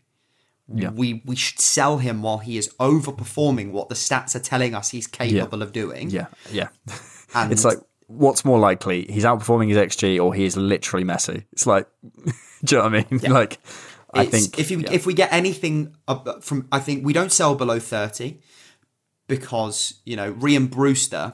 Yeah. We we should sell him while he is overperforming what the stats are telling us he's capable of doing. Yeah. Yeah. And it's like, what's more likely? He's outperforming his XG or he is literally messy. It's like, do you know what I mean? Like, I It's- think. if you yeah. if we get anything from, I think we don't sell below thirty because you know Rian Brewster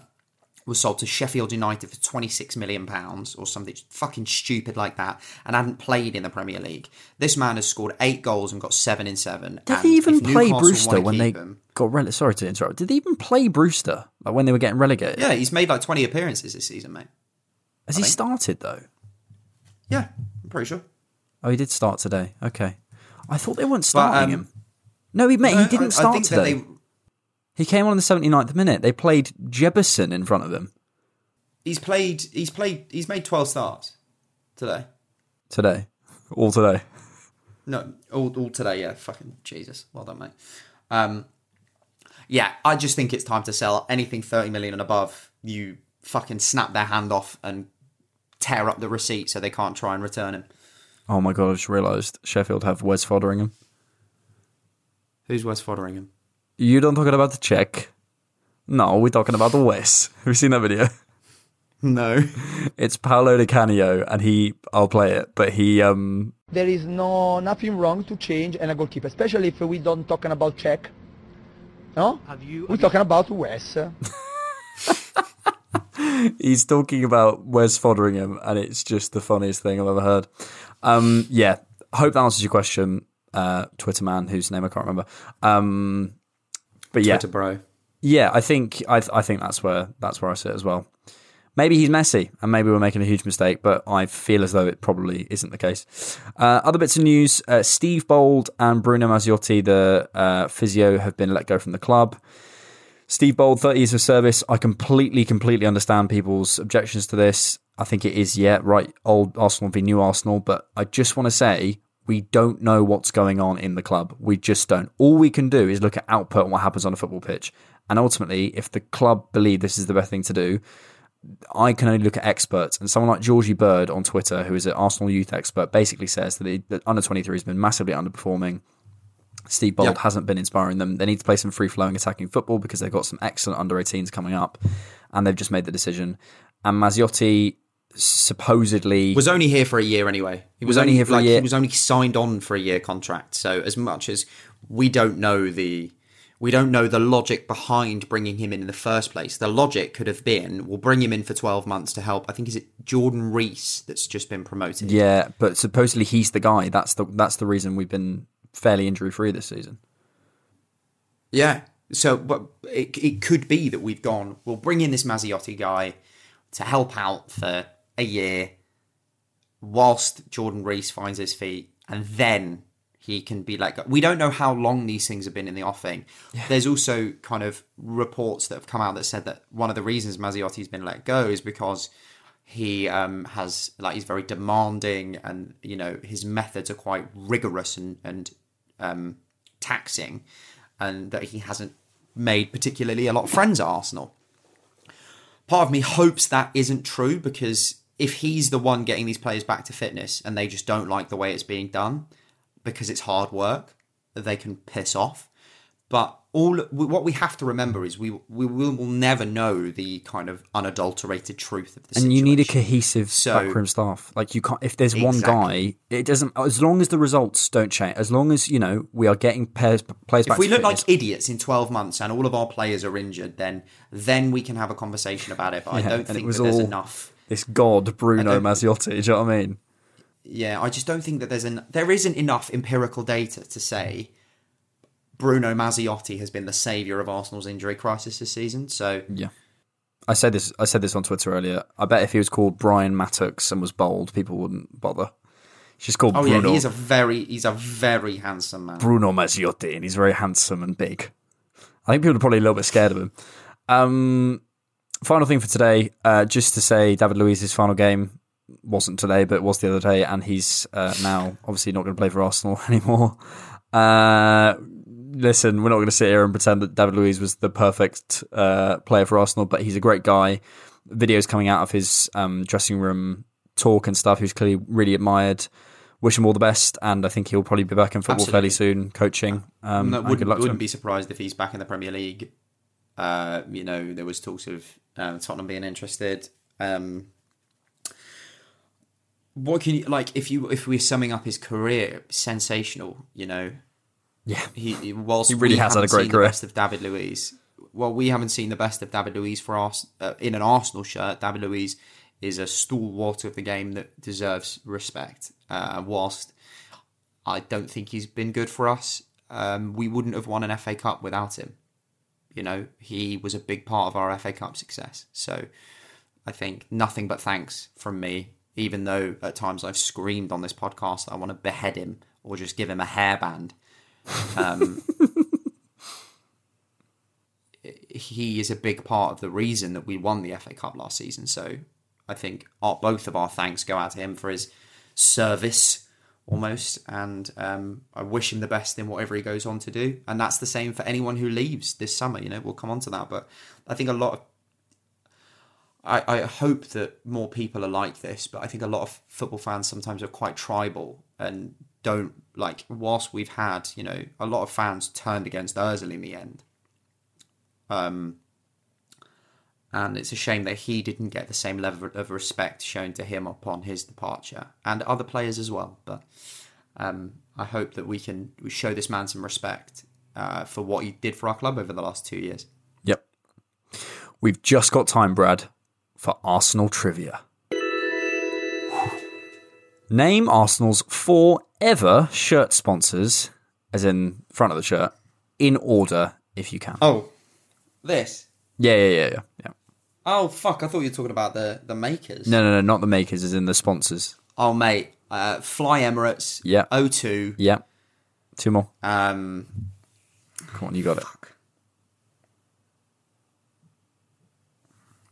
was sold to Sheffield United for twenty six million pounds or something fucking stupid like that, and hadn't played in the Premier League. This man has scored eight goals and got seven in seven. Did and they even play Newcastle Brewster when they him- got relegated? Sorry to interrupt. Did they even play Brewster like when they were getting relegated? Yeah, he's made like twenty appearances this season, mate. Has he started though? Yeah, I'm pretty sure. Oh, he did start today. Okay, I thought they weren't starting um, him. No, he mate, he didn't I, start think today. that they. He came on in the 79th minute. They played Jebbison in front of him He's played. He's played. He's made twelve starts today. today, all today. No, all, all today, yeah. Fucking Jesus. Well done, mate. Um, yeah, I just think it's time to sell anything 30 million and above. You fucking snap their hand off and tear up the receipt so they can't try and return him. Oh my god! I just realised Sheffield have Wes Foderingham. Who's Wes Foderingham? You don't talking about the Cech? No, we're talking about the Wes. Have you seen that video? No. It's Paolo Di Canio, and he. I'll play it, but he um There is no nothing wrong to change and a goalkeeper, especially if we don't talking about Cech. No, Have you? we're talking about Wes. He's talking about Wes Foderingham, and it's just the funniest thing I've ever heard. Um, yeah, hope that answers your question, uh, Twitter man, whose name I can't remember. Um, but yeah, Twitter bro. yeah, I think I, I think that's where that's where I sit as well. Maybe he's messy, and maybe we're making a huge mistake, but I feel as though it probably isn't the case. Uh, other bits of news: uh, Steve Bould and Bruno Mazziotti, the uh, physio, have been let go from the club. Steve Bould, 30 years of service. I completely, completely understand people's objections to this. I think it is, yeah, right, old Arsenal v new Arsenal, but I just want to say we don't know what's going on in the club. We just don't. All we can do is look at output and what happens on a football pitch. And ultimately, if the club believe this is the best thing to do, I can only look at experts. And someone like Georgie Bird on Twitter, who is an Arsenal youth expert, basically says that, he, that under 23 has been massively underperforming. Steve Bould Yeah. hasn't been inspiring them. They need to play some free flowing attacking football because they've got some excellent under 18s coming up, and they've just made the decision. And Mazziotti supposedly was only here for a year anyway. He Was only here for a year. He was only signed on for a year contract. So as much as we don't know the we don't know the logic behind bringing him in in the first place. The logic could have been we'll bring him in for 12 months to help. I think is it Jordan Reece that's just been promoted. yeah, but supposedly he's the guy. That's the that's the reason we've been fairly injury free this season. Yeah. So, but it, it could be that we've gone, we'll bring in this Mazziotti guy to help out for a year whilst Jordan Reece finds his feet, and then he can be let go. We don't know how long these things have been in the offing. There's also kind of reports that have come out that said that one of the reasons Mazziotti's been let go is because he um, has like he's very demanding and you know his methods are quite rigorous and and um, taxing and that he hasn't made particularly a lot of friends at Arsenal. Part of me hopes that isn't true because if he's the one getting these players back to fitness and they just don't like the way it's being done because it's hard work, they can piss off. But all what we have to remember is we we will, never know the kind of unadulterated truth of the And you need a cohesive So- backroom staff. Like you can't if there's one guy, it doesn't. As long as the results don't change, as long as you know we are getting players players back. If we look fitness, like idiots in 12 months and all of our players are injured, then then we can have a conversation about it. But I don't think that there's all- enough. This god Bruno I don't- Mazziotti. You know what I mean? Yeah, I just don't think that there's an there isn't enough empirical data to say Bruno Mazziotti has been the saviour of Arsenal's injury crisis this season. So Yeah. I said this. I said this on Twitter earlier. I bet if he was called Brian Mattocks and was bold, people wouldn't bother. He's just called oh Bruno. yeah, he is a very he's a very handsome man. Bruno Mazziotti, and he's very handsome and big. I think people are probably a little bit scared of him. Um, final thing for today, uh, just to say, David Luiz's final game wasn't today, but was the other day, and he's uh, now obviously not going to play for Arsenal anymore. Uh, listen, we're not going to sit here and pretend that David Luiz was the perfect uh, player for Arsenal, but he's a great guy. Videos coming out of his um, dressing room talk and stuff, who's clearly really admired. Wish him all the best, and I think he'll probably be back in football fairly soon, coaching. Um, No, good wouldn't, wouldn't be surprised if he's back in the Premier League. Uh, you know, there was talks of um, Tottenham being interested. Um, what can you like if you if we're summing up his career? Sensational, you know. Yeah, He, he whilst He really has had a great career. The best of David Luiz. Well, we haven't seen the best of David Luiz for us uh, in an Arsenal shirt. David Luiz is a stalwart of the game that deserves respect. Uh, whilst I don't think he's been good for us, um, we wouldn't have won an FA Cup without him. You know, he was a big part of our FA Cup success. So I think nothing but thanks from me, even though at times I've screamed on this podcast that I want to behead him or just give him a hairband. Um, he is a big part of the reason that we won the FA Cup last season. So I think our, both of our thanks go out to him for his service almost. And um, I wish him the best in whatever he goes on to do. And that's the same for anyone who leaves this summer. You know, we'll come on to that. But I think a lot of I, I hope that more people are like this, but I think a lot of football fans sometimes are quite tribal and don't like. Whilst we've had, you know, a lot of fans turned against Özil in the end. Um, and it's a shame that he didn't get the same level of respect shown to him upon his departure, and other players as well. But um, I hope that we can show this man some respect uh, for what he did for our club over the last two years. Yep. We've just got time, Brad, for Arsenal trivia. Name Arsenal's four ever shirt sponsors, as in front of the shirt, in order if you can. Oh, this. Yeah, yeah, yeah, yeah. Oh fuck! I thought you were talking about the the makers. No, no, no, not the makers, as in the sponsors. Oh mate, uh, Fly Emirates. Yeah. O2. Yeah. Two more. Um, Come on, you got it.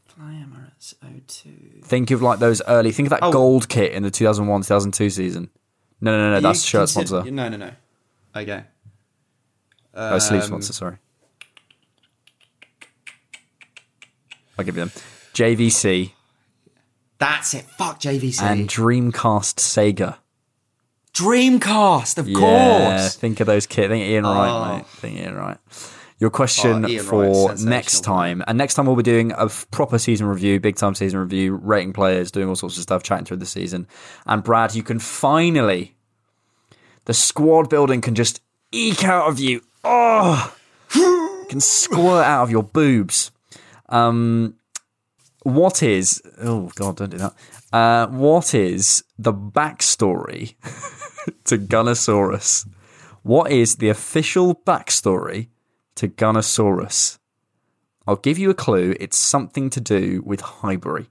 Fly Emirates O2. Think of like those early. Think of that Oh. gold kit in the 2001 2002 season. No, no, no, no. That's You shirt consider- sponsor. No, no, no. Okay. oh, sleeve Um, sponsor. Sorry. I'll give you them. JVC That's it. Fuck JVC. and Dreamcast Sega. Dreamcast, of Yeah, course. think of those kids. Think Ian Wright, Oh. mate. Think Ian Wright. Your question Oh, for next time, and next time we'll be doing a proper season review, big time season review, rating players, doing all sorts of stuff, chatting through the season. And Brad, you can finally, the squad building can just eke out of you. Oh, can squirt out of your boobs. Um, what is? Oh God, don't do that. Uh, what is the backstory to Gunnosaurus? What is the official backstory to Gunnosaurus? I'll give you a clue. It's something to do with Highbury.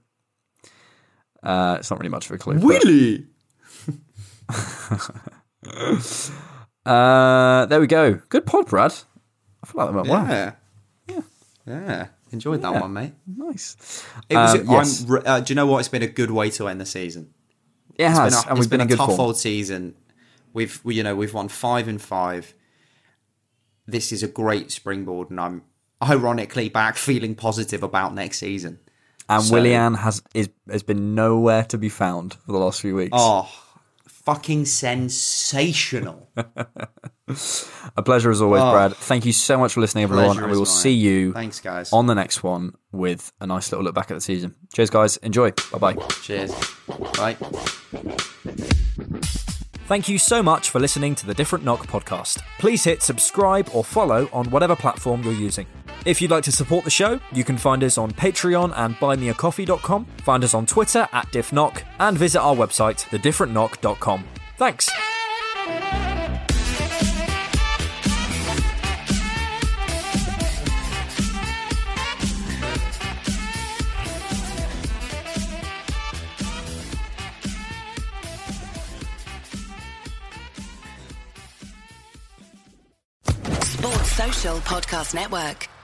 Uh, it's not really much of a clue. but- Really? Uh, there we go. Good pod, Brad. I feel like that went well. Yeah. Yeah. Enjoyed that Yeah. one, mate. Nice. It was. Um, yes. Uh, do you know what? It's been a good way to end the season. It It's has, been a, and it's we've been, in a good tough form. old season. We've, we, you know, we've won five and five. This is a great springboard, and I'm ironically back feeling positive about next season. And So- Willian has is has been nowhere to be found for the last few weeks. Oh, fucking sensational! A pleasure as always, Oh. Brad. Thank you so much for listening, everyone, and we will mine. see you Thanks, guys. on the next one with a nice little look back at the season. Cheers, guys. Enjoy. Bye bye. Cheers. Bye. Thank you so much for listening to the Different Knock podcast. Please hit subscribe or follow on whatever platform you're using. If you'd like to support the show, you can find us on Patreon and buymeacoffee.com, find us on Twitter at diffknock, and visit our website, thedifferentknock.com. Thanks. Podcast Network.